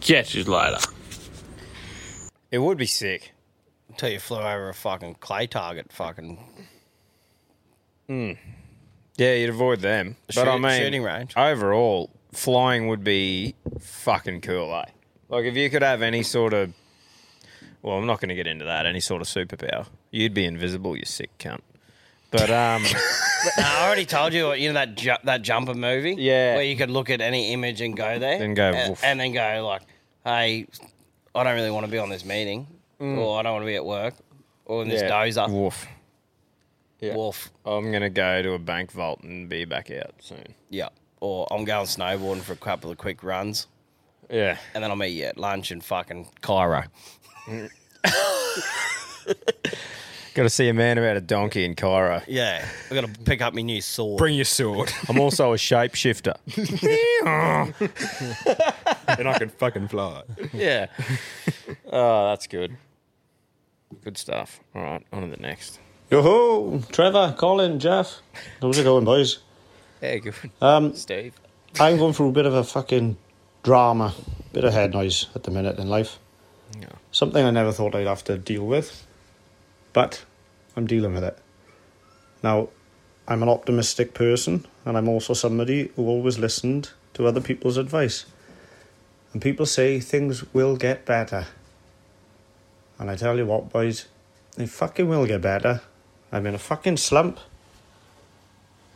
catch you later. It would be sick. Until you flew over a fucking clay target, fucking Mm. Yeah, you'd avoid them. But I mean, shooting range. overall, flying would be fucking cool, eh? Like if you could have any sort of, well, I'm not going to get into that. Any sort of superpower, you'd be invisible. You sick cunt. But um, No, I already told you, you know that ju- that jumper movie, Yeah. where you could look at any image and go there, Then go, and, woof. and then go like, "Hey, I don't really want to be on this meeting, Mm. or I don't want to be at work, or in this dozer." woof. Yeah. Wolf. I'm gonna go to a bank vault and be back out soon. Yeah, or I'm going snowboarding for a couple of quick runs. Yeah, and then I'll meet you at lunch in fucking Cairo. Got to see a man about a donkey in Cairo. Yeah, I got to pick up my new sword. Bring your sword. I'm also a shapeshifter. and I can fucking fly. yeah. Oh, that's good. Good stuff. All right, on to the next. Yo ho, Trevor, Colin, Jeff. How's it going, boys? Hey, good. Um, Steve. I'm going through a bit of a fucking drama, bit of head noise at the minute in life. Yeah. Something I never thought I'd have to deal with, but I'm dealing with it. Now, I'm an optimistic person, and I'm also somebody who always listened to other people's advice. And people say things will get better. And I tell you what, boys, they fucking will get better. I'm in a fucking slump.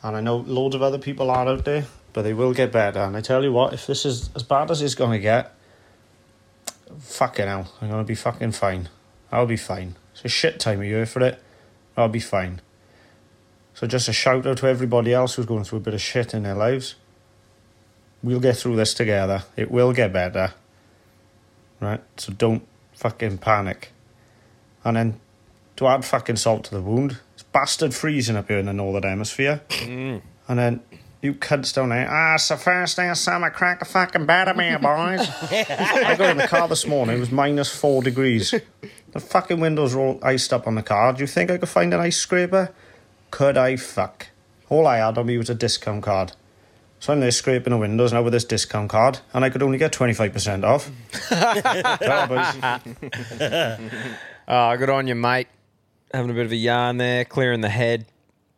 And I know loads of other people are out there, but they will get better. And I tell you what, if this is as bad as it's going to get, fucking hell, I'm going to be fucking fine. I'll be fine. It's a shit time of year for it. I'll be fine. So just a shout out to everybody else who's going through a bit of shit in their lives. We'll get through this together. It will get better. Right? So don't fucking panic. And then to add fucking salt to the wound, bastard freezing up here in the northern hemisphere. And then you cunts down there, ah, it's the first day of summer, crack a fucking of me, boys. I got in the car this morning, it was minus four degrees. The fucking windows were all iced up on the car. Do you think I could find an ice scraper? Could I fuck? All I had on me was a discount card. So I'm there scraping the windows now with this discount card, and I could only get 25% off. Oh, good on you, mate. Having a bit of a yarn there, clearing the head.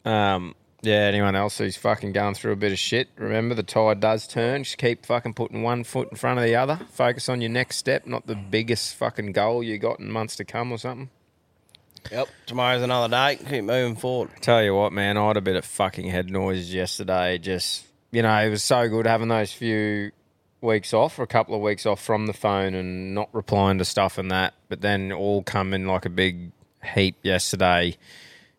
Um, yeah, anyone else who's fucking going through a bit of shit, remember the tide does turn. Just keep fucking putting one foot in front of the other. Focus on your next step, not the biggest fucking goal you got in months to come or something. Yep, tomorrow's another day. Keep moving forward. Tell you what, man, I had a bit of fucking head noise yesterday. Just, you know, it was so good having those few weeks off, or a couple of weeks off from the phone and not replying to stuff and that. But then all come in like a big heap yesterday,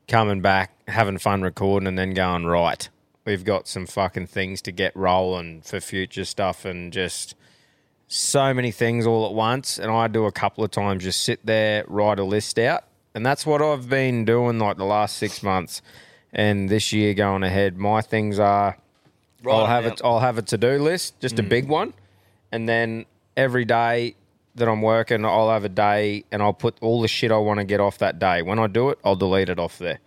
coming back, having fun recording, and then going, right, we've got some fucking things to get rolling for future stuff and just so many things all at once. And I do a couple of times just sit there, write a list out. And that's what I've been doing like the last six months. And this year going ahead, my things are I'll have it. I'll have a to do list, just a Mm. big one, and then every day that I'm working, I'll have a day, and I'll put all the shit I want to get off that day. When I do it, I'll delete it off there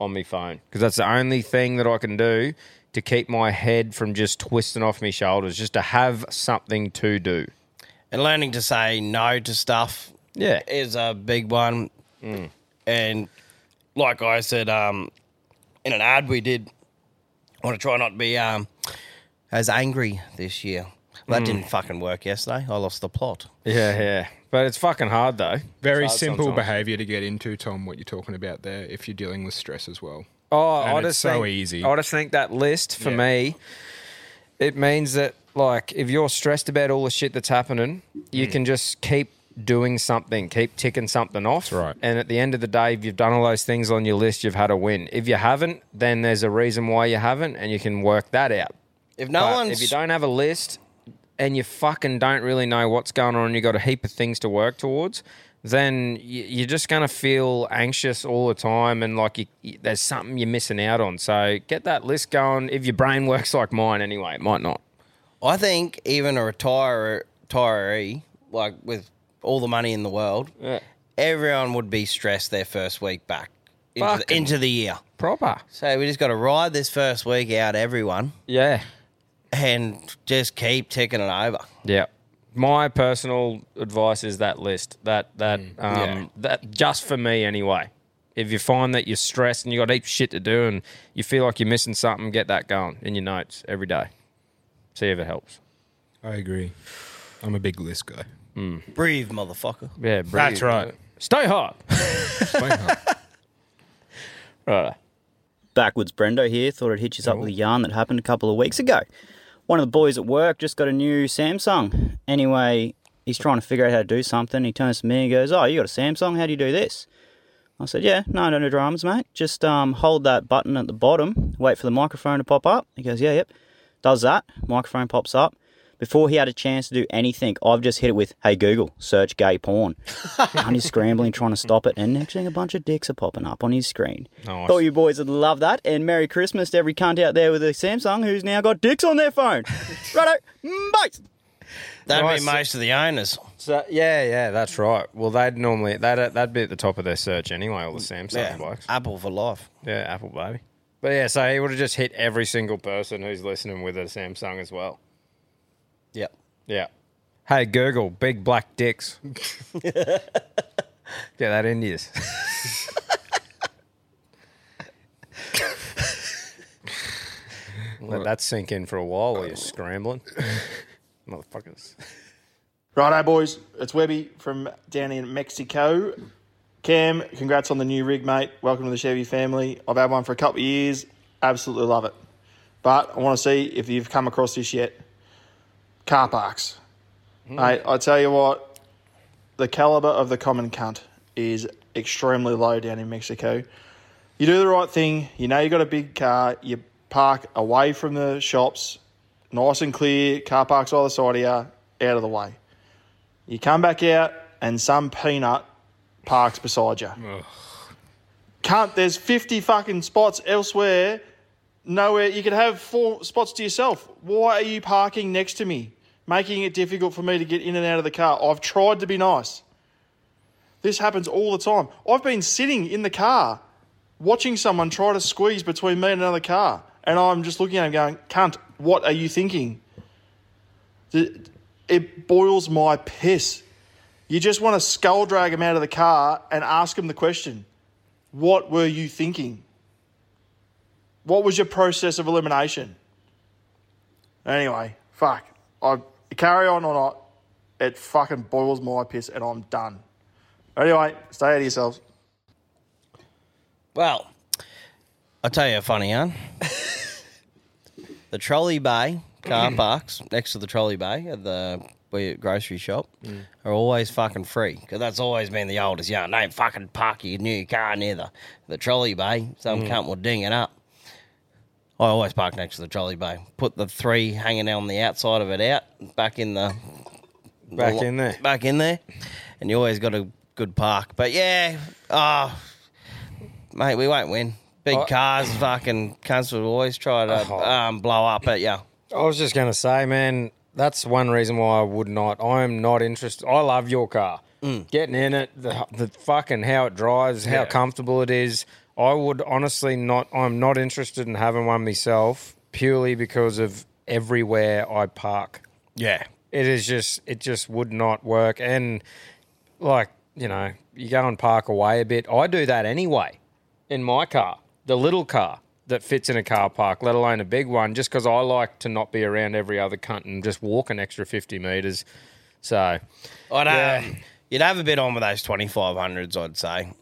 on my phone because that's the only thing that I can do to keep my head from just twisting off my shoulders, just to have something to do. And learning to say no to stuff Yeah. is a big one. And like I said, um, in an ad we did, I want to try not to be um, as angry this year. That Mm. didn't fucking work yesterday. I lost the plot. Yeah, yeah. But it's fucking hard though. Very hard simple sometimes. behaviour to get into, Tom. What you're talking about there, if you're dealing with stress as well. Oh, And I it's just so think, easy. I just think that list for Yeah. me, it means that like if you're stressed about all the shit that's happening, you Mm. can just keep doing something, keep ticking something off. right. And at the end of the day, if you've done all those things on your list, you've had a win. If you haven't, then there's a reason why you haven't, and you can work that out. If no But one's if you don't have a list and you fucking don't really know what's going on and you got a heap of things to work towards, then you're just going to feel anxious all the time and like you, there's something you're missing out on. So get that list going. If your brain works like mine anyway, it might not. I think even a retire, retiree, like with all the money in the world, Yeah. everyone would be stressed their first week back into, the, into the year. Proper. So we just got to ride this first week out, everyone, Yeah. And just keep ticking it over. Yeah. My personal advice is that list. That that um Yeah. that just for me anyway. If you find that you're stressed and you got heaps shit to do and you feel like you're missing something, get that going in your notes every day. See if it helps. I agree. I'm a big list guy. Breathe, motherfucker. Yeah, breathe. That's right. Stay hot. right. Backwards Brendo here. Thought I'd hit you up with a yarn that happened a couple of weeks ago. One of the boys at work just got a new Samsung. Anyway, he's trying to figure out how to do something. He turns to me and goes, "Oh, you got a Samsung? How do you do this?" I said, "Yeah, no, no, no dramas, mate. Just um, hold that button at the bottom. Wait for the microphone to pop up." He goes, "Yeah, yep." Does that. Microphone pops up. Before he had a chance to do anything, I've just hit it with, "Hey Google, search gay porn." and he's scrambling, trying to stop it, and next thing, a bunch of dicks are popping up on his screen. Nice. Thought you boys would love that. And Merry Christmas to every cunt out there with a Samsung who's now got dicks on their phone. Righto, mm, mate. That'd Nice. be most of the owners. So yeah, yeah, that's right. Well, they'd normally that uh, that'd be at the top of their search anyway. All the Samsung Yeah, blokes. Apple for life. Yeah, Apple baby. But yeah, so he would have just hit every single person who's listening with a Samsung as well. Yep. Yeah. Hey Google, big black dicks. Get that in yous. Let that sink in for a while while you're scrambling. Motherfuckers. Righto, boys. It's Webby from down in Mexico. Cam, congrats on the new rig, mate. Welcome to the Chevy family. I've had one for a couple of years. Absolutely love it. But I want to see if you've come across this yet. Car parks. Hmm. Mate, I tell you what, the caliber of the common cunt is extremely low down in Mexico. You do the right thing. You know you got a big car. You park away from the shops, nice and clear. Car parks either side of you, out of the way. You come back out, and some peanut parks beside you. Cunt, there's 50 fucking spots elsewhere. Nowhere. You could have four spots to yourself. Why are you parking next to me? Making it difficult for me to get in and out of the car. I've tried to be nice. This happens all the time. I've been sitting in the car watching someone try to squeeze between me and another car. And I'm just looking at him going, cunt, what are you thinking? It, boils my piss. You just want to skull drag him out of the car and ask him the question What were you thinking? What was your process of elimination? Anyway, fuck. I carry on or not, it fucking boils my piss and I'm done. Anyway, stay out of yourselves. Well, I'll tell you a funny yarn. the trolley bay car parks next to the trolley bay at the grocery shop Mm. are always fucking free because that's always been the oldest yarn. Don't fucking park your new car near the, the trolley bay. Some Mm. cunt will ding it up. I always park next to the trolley bay. Put the three hanging on the outside of it out, back in the Back in there. back in there, and you always got a good park. But yeah, oh, mate, we won't win. Big I- cars, fucking cunts will always try to Oh. um, blow up at you. I was just going to say, man, that's one reason why I would not. I'm not interested. I love your car. Getting in it, the, the fucking how it drives, how Yeah. comfortable it is. I would honestly not. I'm not interested in having one myself purely because of everywhere I park. Yeah. It is just. It just would not work. And like you know, you go and park away a bit. I do that anyway in my car, the little car that fits in a car park, let alone a big one, just because I like to not be around every other cunt and just walk an extra 50 metres. So, I'd, yeah. um, you'd have a bit on with those 2500s, I'd say.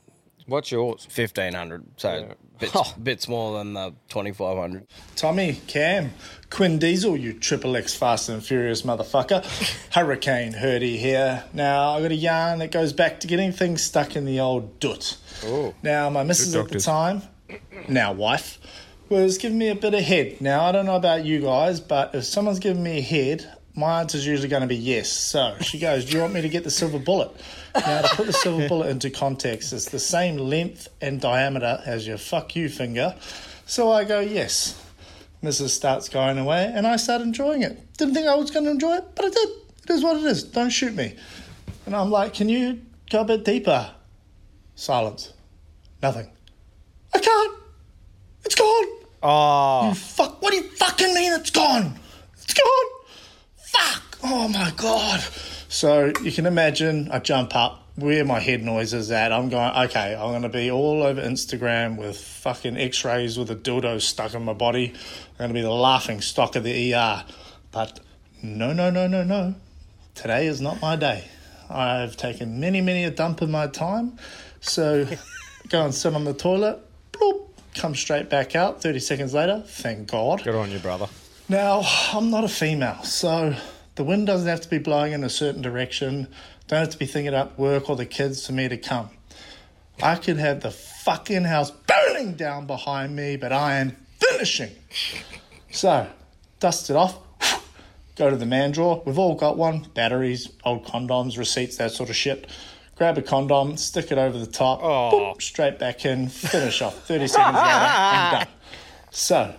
What's yours? 1500. So bits, bits more than the 2500. Tommy, Cam, Quinn Diesel, you Triple X Fast and Furious motherfucker. Hurricane Hurdy here. Now, I got a yarn that goes back to getting things stuck in the old doot. Now, my missus at the time, now wife, was giving me a bit of head. Now, I don't know about you guys, but if someone's giving me a head, my answer is usually going to be yes. So she goes, Do you want me to get the silver bullet? Now, to put the silver bullet into context, it's the same length and diameter as your fuck you finger. So I go, Yes. Mrs. starts going away, and I start enjoying it. Didn't think I was going to enjoy it, but I did. It is what it is. Don't shoot me. And I'm like, Can you go a bit deeper? Silence. Nothing. I can't. It's gone. Oh. You fuck. What do you fucking mean it's gone? It's gone. Fuck. Oh my god. So you can imagine I jump up where my head noise is at. I'm going, okay, I'm going to be all over Instagram with fucking x rays with a dildo stuck in my body. I'm going to be the laughing stock of the ER. But no, no, no, no, no. Today is not my day. I've taken many, many a dump in my time. So go and sit on the toilet, bloop, come straight back out 30 seconds later. Thank God. Good on you, brother. Now, I'm not a female, so the wind doesn't have to be blowing in a certain direction. Don't have to be thinking about work or the kids for me to come. I could have the fucking house burning down behind me, but I am finishing. So, dust it off, go to the man drawer. We've all got one batteries, old condoms, receipts, that sort of shit. Grab a condom, stick it over the top, oh. boop, straight back in, finish off. 30 seconds later, I'm done. So,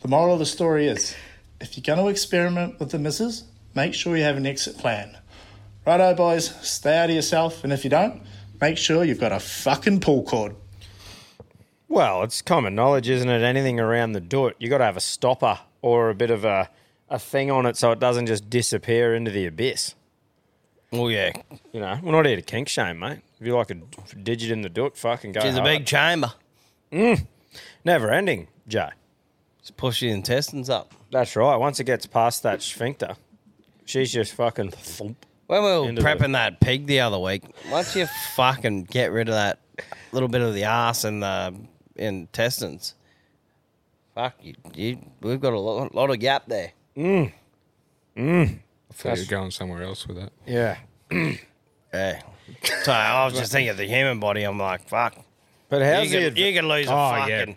the moral of the story is if you're going to experiment with the missus, make sure you have an exit plan. Righto, boys, stay out of yourself, and if you don't, make sure you've got a fucking pull cord. Well, it's common knowledge, isn't it? Anything around the doot, you got to have a stopper or a bit of a, a thing on it so it doesn't just disappear into the abyss. Oh, yeah. You know, we're not here to kink shame, mate. If you like a digit in the doot, fucking go. She's a hard. big chamber. Mm. Never ending, Joe. Just push the intestines up. That's right. Once it gets past that sphincter, she's just fucking thump. When we were Into the- prepping that pig the other week, once you fucking get rid of that little bit of the ass and the intestines, fuck you, you we've got a lot, lot of gap there. Mm. Mm. I thought you were going somewhere else with that. Yeah. yeah. So I was just thinking of the human body. I'm like, fuck. But how's you the could, you can lose a Oh, yeah. fucking.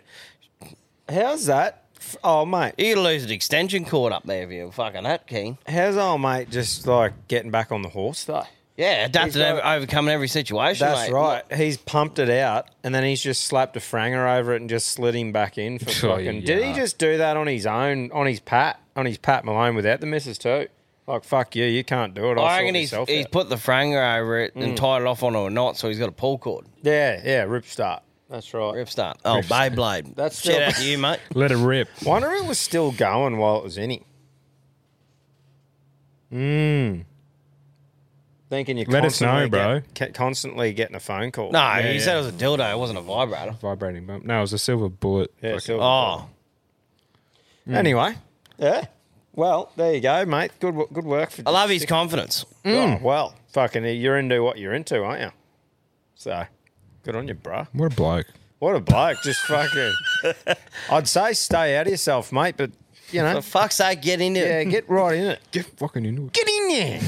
How's that? Oh, mate. You lose an extension cord up there if you're fucking that keen. How's old mate just like getting back on the horse though? Yeah, adapted, got- over, overcoming every situation. That's mate. right. He's pumped it out, and then he's just slapped a franger over it and just slid him back in for Oh, fucking. Did he just do that on his own, on his pat, on his Pat Malone without the missus too? Like fuck you, you can't do it. I'll I reckon he's, he's put the franger over it and Mm. tied it off onto a knot, so he's got a pull cord. Yeah, yeah, rip start. That's right. Rip start. Oh, Rip start. Beyblade. That's Shout still- out to you, mate. Let it rip. Wonder if it was still going while it was in him. Mm. Thinking you're Let us know, bro. get- ca- constantly getting a phone call. No, Yeah, he yeah. said it was a dildo. It wasn't a vibrator. Vibrating bump. No, it was a silver bullet. Yeah, Fucking- silver Oh, Mm. Anyway, yeah. Well, there you go, mate. Good, wo- good work for. I love his confidence. Oh, well, fucking, you're into what you're into, aren't you? So, good on you, bro. What a bloke. What a bloke! Just fucking. I'd say stay out of yourself, mate. But you know, For fuck's sake, get into yeah, it. get right in it. Get fucking into it. Get in there.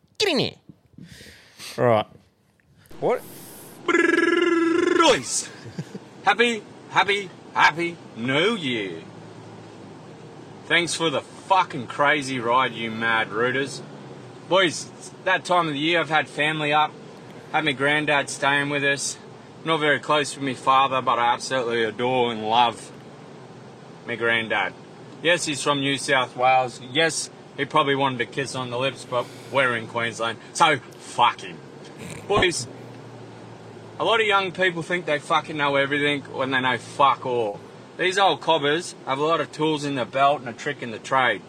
Get in there. Right. What? Boys, happy, happy, happy New Year. Thanks for the fucking crazy ride, you mad rooters. Boys, it's that time of the year I've had family up, had my granddad staying with us. Not very close with my father, but I absolutely adore and love my granddad. Yes, he's from New South Wales. Yes, he probably wanted to kiss on the lips, but we're in Queensland, so fuck him. Boys, a lot of young people think they fucking know everything when they know fuck all. These old cobbers have a lot of tools in the belt and a trick in the trade.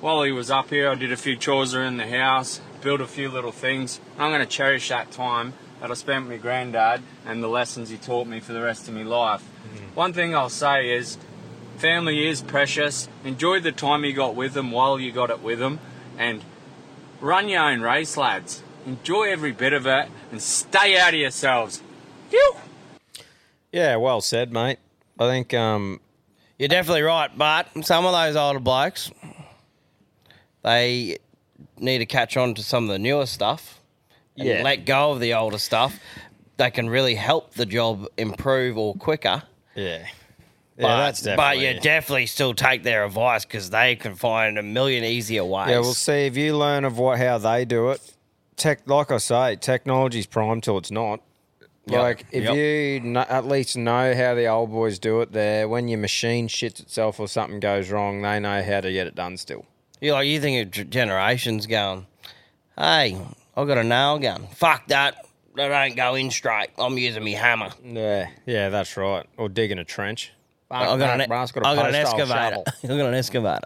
While he was up here, I did a few chores around the house, built a few little things. I'm going to cherish that time that I spent with my granddad and the lessons he taught me for the rest of my life. One thing I'll say is family is precious. Enjoy the time you got with them while you got it with them. And run your own race, lads. Enjoy every bit of it and stay out of yourselves. Phew! Yeah, well said, mate. I think um, You're definitely right, but some of those older blokes, they need to catch on to some of the newer stuff and Yeah. let go of the older stuff. They can really help the job improve or quicker. yeah, But, yeah, that's definitely. but you definitely still take their advice because they can find a million easier ways. Yeah, we'll see if you learn of what how they do it. Tech, like I say, technology's prime till it's not. Yep. Like if Yep. you kn- at least know how the old boys do it, there when your machine shits itself or something goes wrong, they know how to get it done. Still, You like you think of generations going, hey, I've got a nail gun. Fuck that. That ain't go in straight. I'm using me hammer. yeah, yeah, that's right. Or digging a trench. I've got, an, Brass got a I've got an post-hole excavator. shovel. I've got an excavator.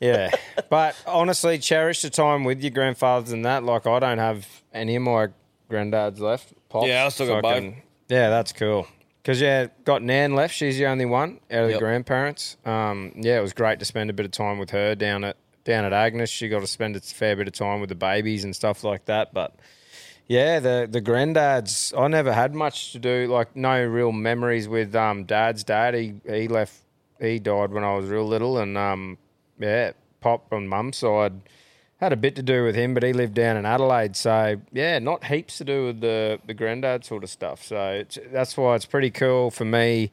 Yeah, but honestly, cherish the time with your grandfathers and that. Like I don't have any of my granddads left. Pops, Yeah, I still got Fucking- both. Yeah, that's cool. Because yeah, got Nan left. She's the only one out of Yep. the grandparents. Um, yeah, it was great to spend a bit of time with her down at down at Agnes. She got to spend a fair bit of time with the babies and stuff like that. But yeah, the the granddads, I never had much to do. Like no real memories with um, dad's dad. He he left. He died when I was real little, and um, yeah, pop on mum's side had a bit to do with him, but he lived down in Adelaide. So yeah, not heaps to do with the the granddad sort of stuff. So that's why it's pretty cool for me.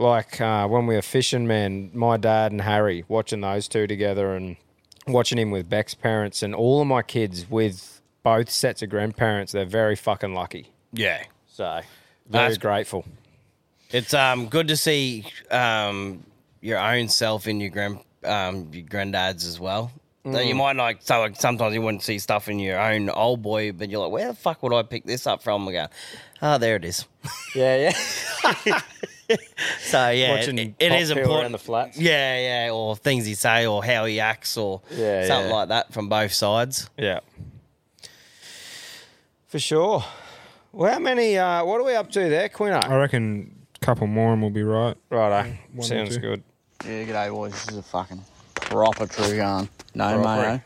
Like uh, when we were fishing, man, my dad and Harry watching those two together and watching him with Beck's parents and all of my kids with both sets of grandparents. They're very fucking lucky. Yeah. So very That's- grateful. It's um good to see um your own self in your grand um your granddads as well. That you Mm. might like so like sometimes you wouldn't see stuff in your own old boy, but you're like, where the fuck would I pick this up from? Go, oh, there it is. Yeah, yeah. So yeah, Watching it, it Pop is peel important. around the flats. Yeah, yeah, or things he say, or how he acts, or Yeah, something yeah. like that from both sides. Yeah. For sure. Well, how many? Uh, what are we up to there, Quino? I reckon a couple more and we'll be right. Righto. One Sounds good. Yeah, g'day boys. This is a fucking proper true yarn. No, Proper. mate.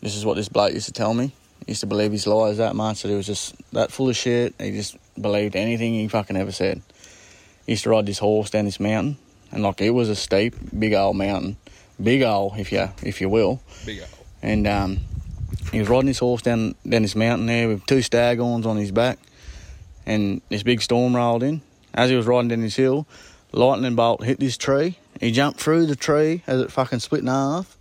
this is what this bloke used to tell me. He used to believe his lies that much that he was just that full of shit. He just believed anything he fucking ever said. He used to ride this horse down this mountain, and like it was a steep, big old mountain, big old if you if you will. Big old. And um, he was riding his horse down down this mountain there with two staghorns on his back, and this big storm rolled in. As he was riding down this hill, lightning bolt hit this tree. He jumped through the tree as it fucking split in half,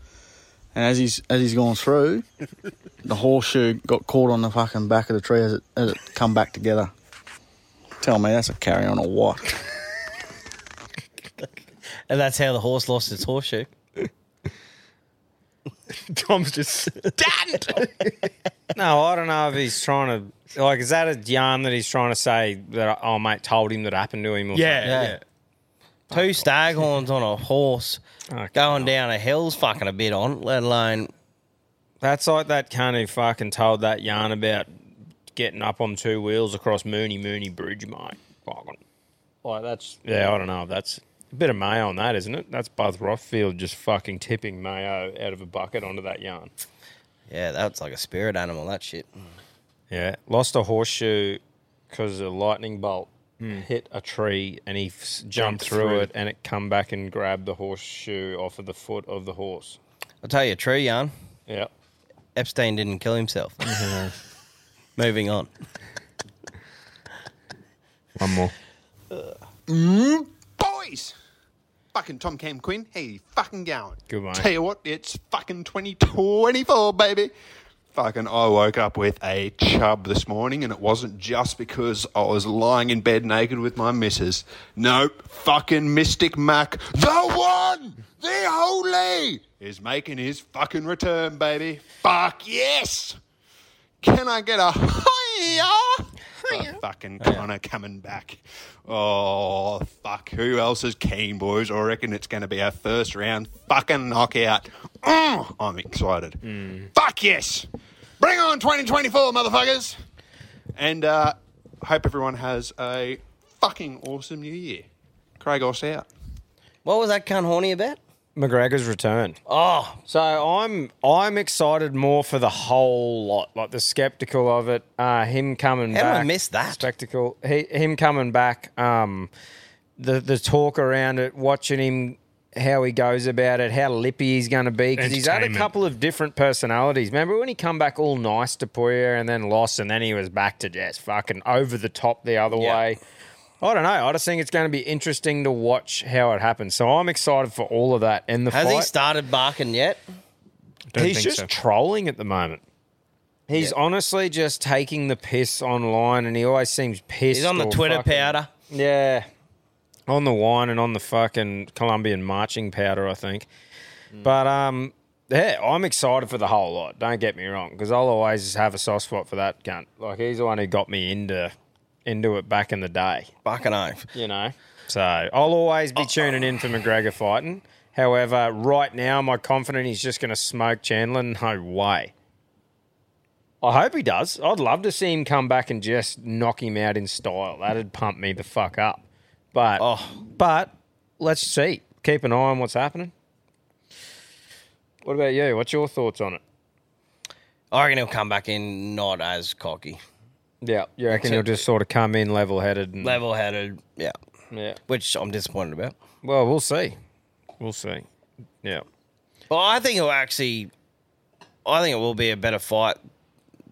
and as he's as he's gone through, the horseshoe got caught on the fucking back of the tree as it as it come back together. Tell me that's a carry on or what? And that's how the horse lost its horseshoe. Tom's just No, I don't know if he's trying to like. Is that a yarn that he's trying to say that oh mate told him that happened to him? Or Yeah, something? yeah. Two oh, staghorns on a horse oh, going down a hill's fucking a bit on, let alone. That's like that cunt who fucking told that yarn about getting up on two wheels across Mooney Mooney Bridge, mate. Fucking, like that's yeah. I don't know. That's a bit of mayo on that, isn't it? That's Buzz Rothfield just fucking tipping mayo out of a bucket onto that yarn. Yeah, that's like a spirit animal, that shit. Yeah, lost a horseshoe because a lightning bolt Hmm. hit a tree and he f- jumped, Jumped through, through. it and it come back and grabbed the horseshoe off of the foot of the horse. I'll tell you a true yarn. Yeah. Epstein didn't kill himself. Moving on. One more. Mm, boys! Fucking Tom Cam Quinn, how you fucking going? Good, mate. Tell you what, it's fucking 2024, baby. Fucking, I woke up with a chub this morning, and it wasn't just because I was lying in bed naked with my missus. Nope, fucking Mystic Mac, the one, the only, is making his fucking return, baby. Fuck yes! Can I get a hiya? For fucking Conor coming back. Oh, fuck. Who else is keen, boys? I reckon it's going to be our first round fucking knockout. Oh, I'm excited. Fuck yes! Bring on 2024, motherfuckers! And uh, hope everyone has a fucking awesome new year. Craig Oss out. What was that cunt horny about? McGregor's return. Oh, so I'm I'm excited more for the whole lot, like the skeptical of it. Uh, him coming How did I back, miss that? spectacle. He, him coming back. Um, the the talk around it, watching him how he goes about it, how lippy he's going to be because he's had a couple of different personalities. Remember when he come back all nice to Poirier and then lost, and then he was back to just fucking over the top the other Yeah. way. I don't know. I just think it's going to be interesting to watch how it happens. So I'm excited for all of that in the Has fight. he started barking yet? Don't He's just trolling at the moment. He's honestly just taking the piss online, and he always seems pissed. He's on the or Twitter fucking- powder. Yeah, on the wine and on the fucking Colombian marching powder, I think. Hmm. But um, yeah, I'm excited for the whole lot. Don't get me wrong, because I'll always have a soft spot for that cunt. Like he's the one who got me into into it back in the day. Fucking oath. You know, so I'll always be oh. tuning in for McGregor fighting. However, right now, am I confident he's just going to smoke Chandler? No way. I hope he does. I'd love to see him come back and just knock him out in style. That'd pump me the fuck up. But oh. but let's see. Keep an eye on what's happening. What about you? What's your thoughts on it? I reckon he'll come back in not as cocky. Yeah, you reckon he'll just sort of come in level headed and Level headed, yeah. Yeah. Which I'm disappointed about. Well, we'll see. We'll see. Yeah. Well, I think it'll actually, I think it will be a better fight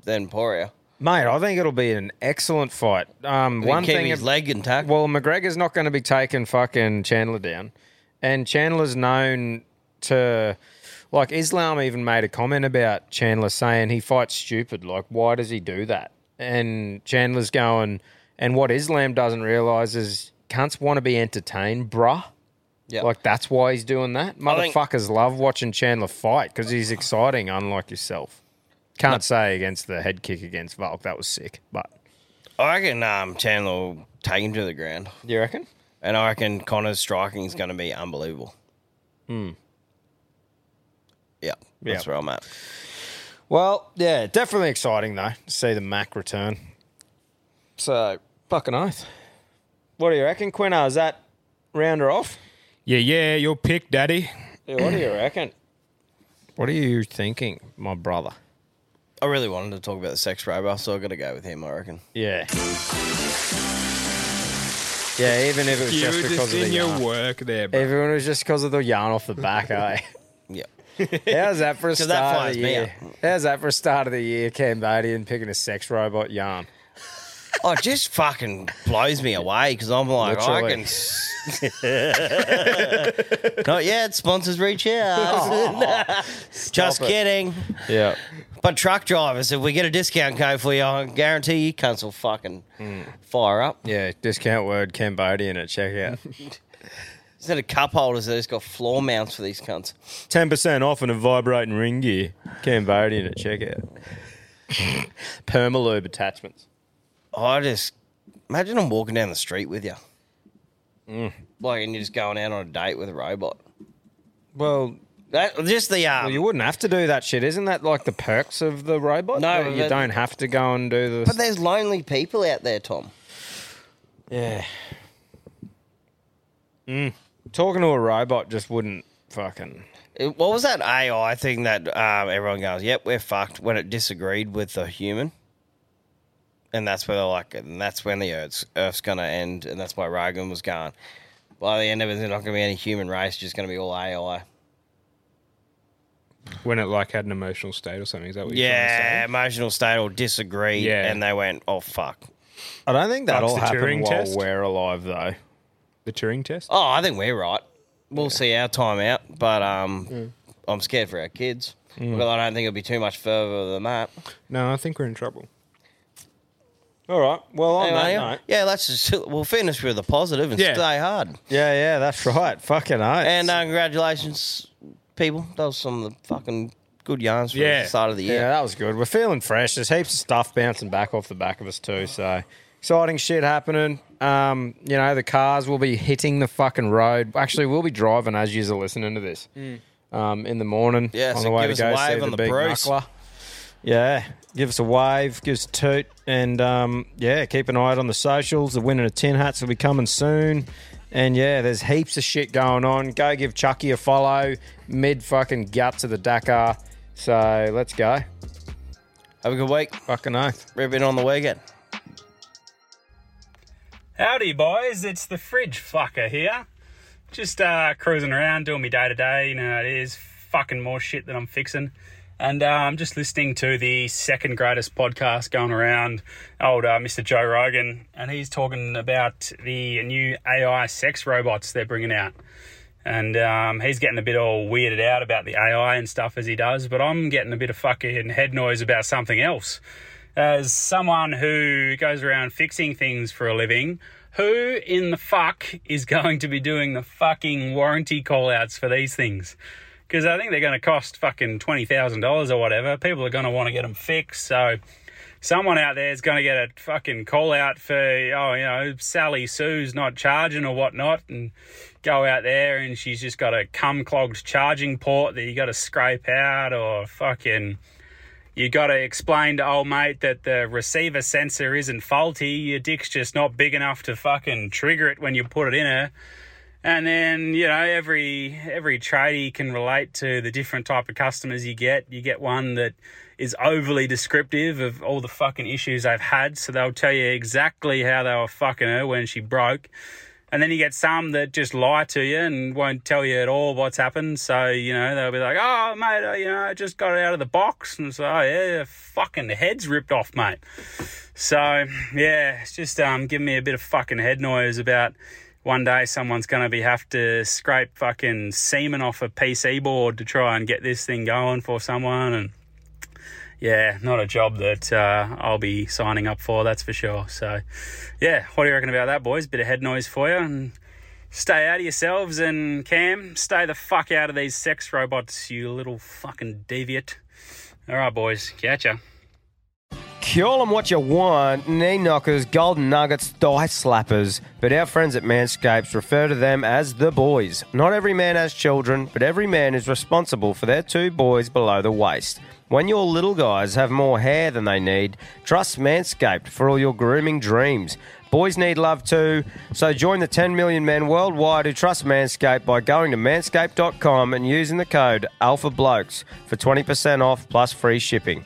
than Poirier. Mate, I think it'll be an excellent fight. Um, If one keep thing, his leg intact. Well, McGregor's not going to be taking fucking Chandler down, and Chandler's known to, like Islam even made a comment about Chandler saying he fights stupid. Like, why does he do that? And Chandler's going, and what Islam doesn't realize is cunts want to be entertained, bruh. Yeah. Like that's why he's doing that. Think- Motherfuckers love watching Chandler fight because he's exciting, unlike yourself. Can't say against the head kick against Volk. That was sick. But I reckon um, Chandler will take him to the ground. You reckon? And I reckon Conor's striking is going to be unbelievable. Hmm. Yeah, that's Yeah. where I'm at. Well, yeah, definitely exciting though to see the Mac return. So fucking oath. What do you reckon, Quino? Is that round her off? Yeah, yeah, your pick, Daddy. Yeah, what do you reckon? What are you thinking, my brother? I really wanted to talk about the sex robot, so I got to go with him. I reckon. Yeah. Yeah, even if it was You just were because just of the in your yarn. work there, bro. Even when it was just because of the yarn off the back, eh? yeah. How's that for a 'Cause that start of the me year? How's that for a start of the year, Cambodian picking a sex robot yarn? Oh, it just fucking blows me away because I'm like, I can. Not yet. Sponsors reach out. Oh. just it. kidding. Yeah. But truck drivers, if we get a discount code for you, I guarantee you cunts will fucking hmm. fire up. Yeah, discount word Cambodian at checkout. Instead of cup holders, they just got floor mounts for these cunts. 10% off and a vibrating ring gear. Cambodian at checkout. Permalube attachments. I just imagine I'm walking down the street with you, Mm. like, and you're just going out on a date with a robot. Well, that just the um. Well, you wouldn't have to do that shit. Isn't that like the perks of the robot? No, you but- don't have to go and do the. But there's lonely people out there, Tom. Yeah. Mm. Talking to a robot just wouldn't fucking. It- What was that AI thing that um, everyone goes, "Yep, we're fucked" when it disagreed with the human, and that's where they're like, and that's when the Earth's Earth's gonna end, and that's why Rogan was gone. By the end of it, there's not gonna be any human race; just gonna be all AI. When it like had an emotional state or something. Is that what you're trying to say? Yeah, emotional state or disagreed, Yeah. and they went, "Oh fuck." I don't think That's that'll the happen Turing while test? we're alive, though. The Turing test? Oh, I think we're right. We'll see our time out, but um, I'm scared for our kids. Mm. But I don't think it'll be too much further than that. No, I think we're in trouble. All right. Well, on Anyway, that yeah, note. yeah, let's just we'll finish with the positive and Yeah. stay hard. Yeah, yeah, that's right. Fucking oath. And uh, congratulations, people. That was some of the fucking good yarns for the start of the year. Yeah, that was good. We're feeling fresh. There's heaps of stuff bouncing back off the back of us too. So exciting shit happening. Um, you know, the cars will be hitting the fucking road. Actually, we'll be driving as you're listening to this. Mm. Um, in the morning Yeah, on so the way give to go see on the the big Bruce. knuckler. Yeah, give us a wave, give us a toot, and um, yeah, keep an eye out on the socials. The winning of tin hats will be coming soon. And yeah, there's heaps of shit going on. Go give Chucky a follow. Mid fucking guts of the Dakar. So let's go. Have a good week. Fucking oath. Rip on the weekend. Howdy, boys. It's the fridge fucker here. Just uh, cruising around, doing me day to day. You know, it is fucking more shit that I'm fixing. And uh, I'm just listening to the second greatest podcast going around, old uh, Mr. Joe Rogan. And he's talking about the new AI sex robots they're bringing out. And um, he's getting a bit all weirded out about the AI and stuff as he does. But I'm getting a bit of fucking head noise about something else as someone who goes around fixing things for a living, who in the fuck is going to be doing the fucking warranty call outs for these things? Because I think they're going to cost fucking $20,000 or whatever. People are going to want to get them fixed. So someone out there is going to get a fucking call out for, oh, you know, Sally Sue's not charging or whatnot. And go out there and she's just got a cum clogged charging port that you got to scrape out or fucking you got to explain to old mate that the receiver sensor isn't faulty. Your dick's just not big enough to fucking trigger it when you put it in her. And then you know every every tradie can relate to the different type of customers you get. You get one that is overly descriptive of all the fucking issues they've had, so they'll tell you exactly how they were fucking her when she broke. And then you get some that just lie to you and won't tell you at all what's happened. So, you know, they'll be like, oh, mate, uh, you know, I just got it out of the box. And so, oh, yeah, fucking head's ripped off, mate. So, yeah, it's just um, giving me a bit of fucking head noise about one day someone's going to be have to scrape fucking semen off a PC board to try and get this thing going for someone. And yeah, not a job that uh, I'll be signing up for, that's for sure. So, yeah, what do you reckon about that, boys? Bit of head noise for you. And stay out of yourselves. And Cam, stay the fuck out of these sex robots, you little fucking deviant. All right, boys, catcha. Call them what you want, knee knockers, golden nuggets, thigh slappers. But our friends at Manscapes refer to them as the boys. Not every man has children, but every man is responsible for their two boys below the waist. When your little guys have more hair than they need, trust Manscaped for all your grooming dreams. Boys need love too, so join the 10 million men worldwide who trust Manscaped by going to manscaped.com and using the code ALPHABLOKES for 20% off plus free shipping.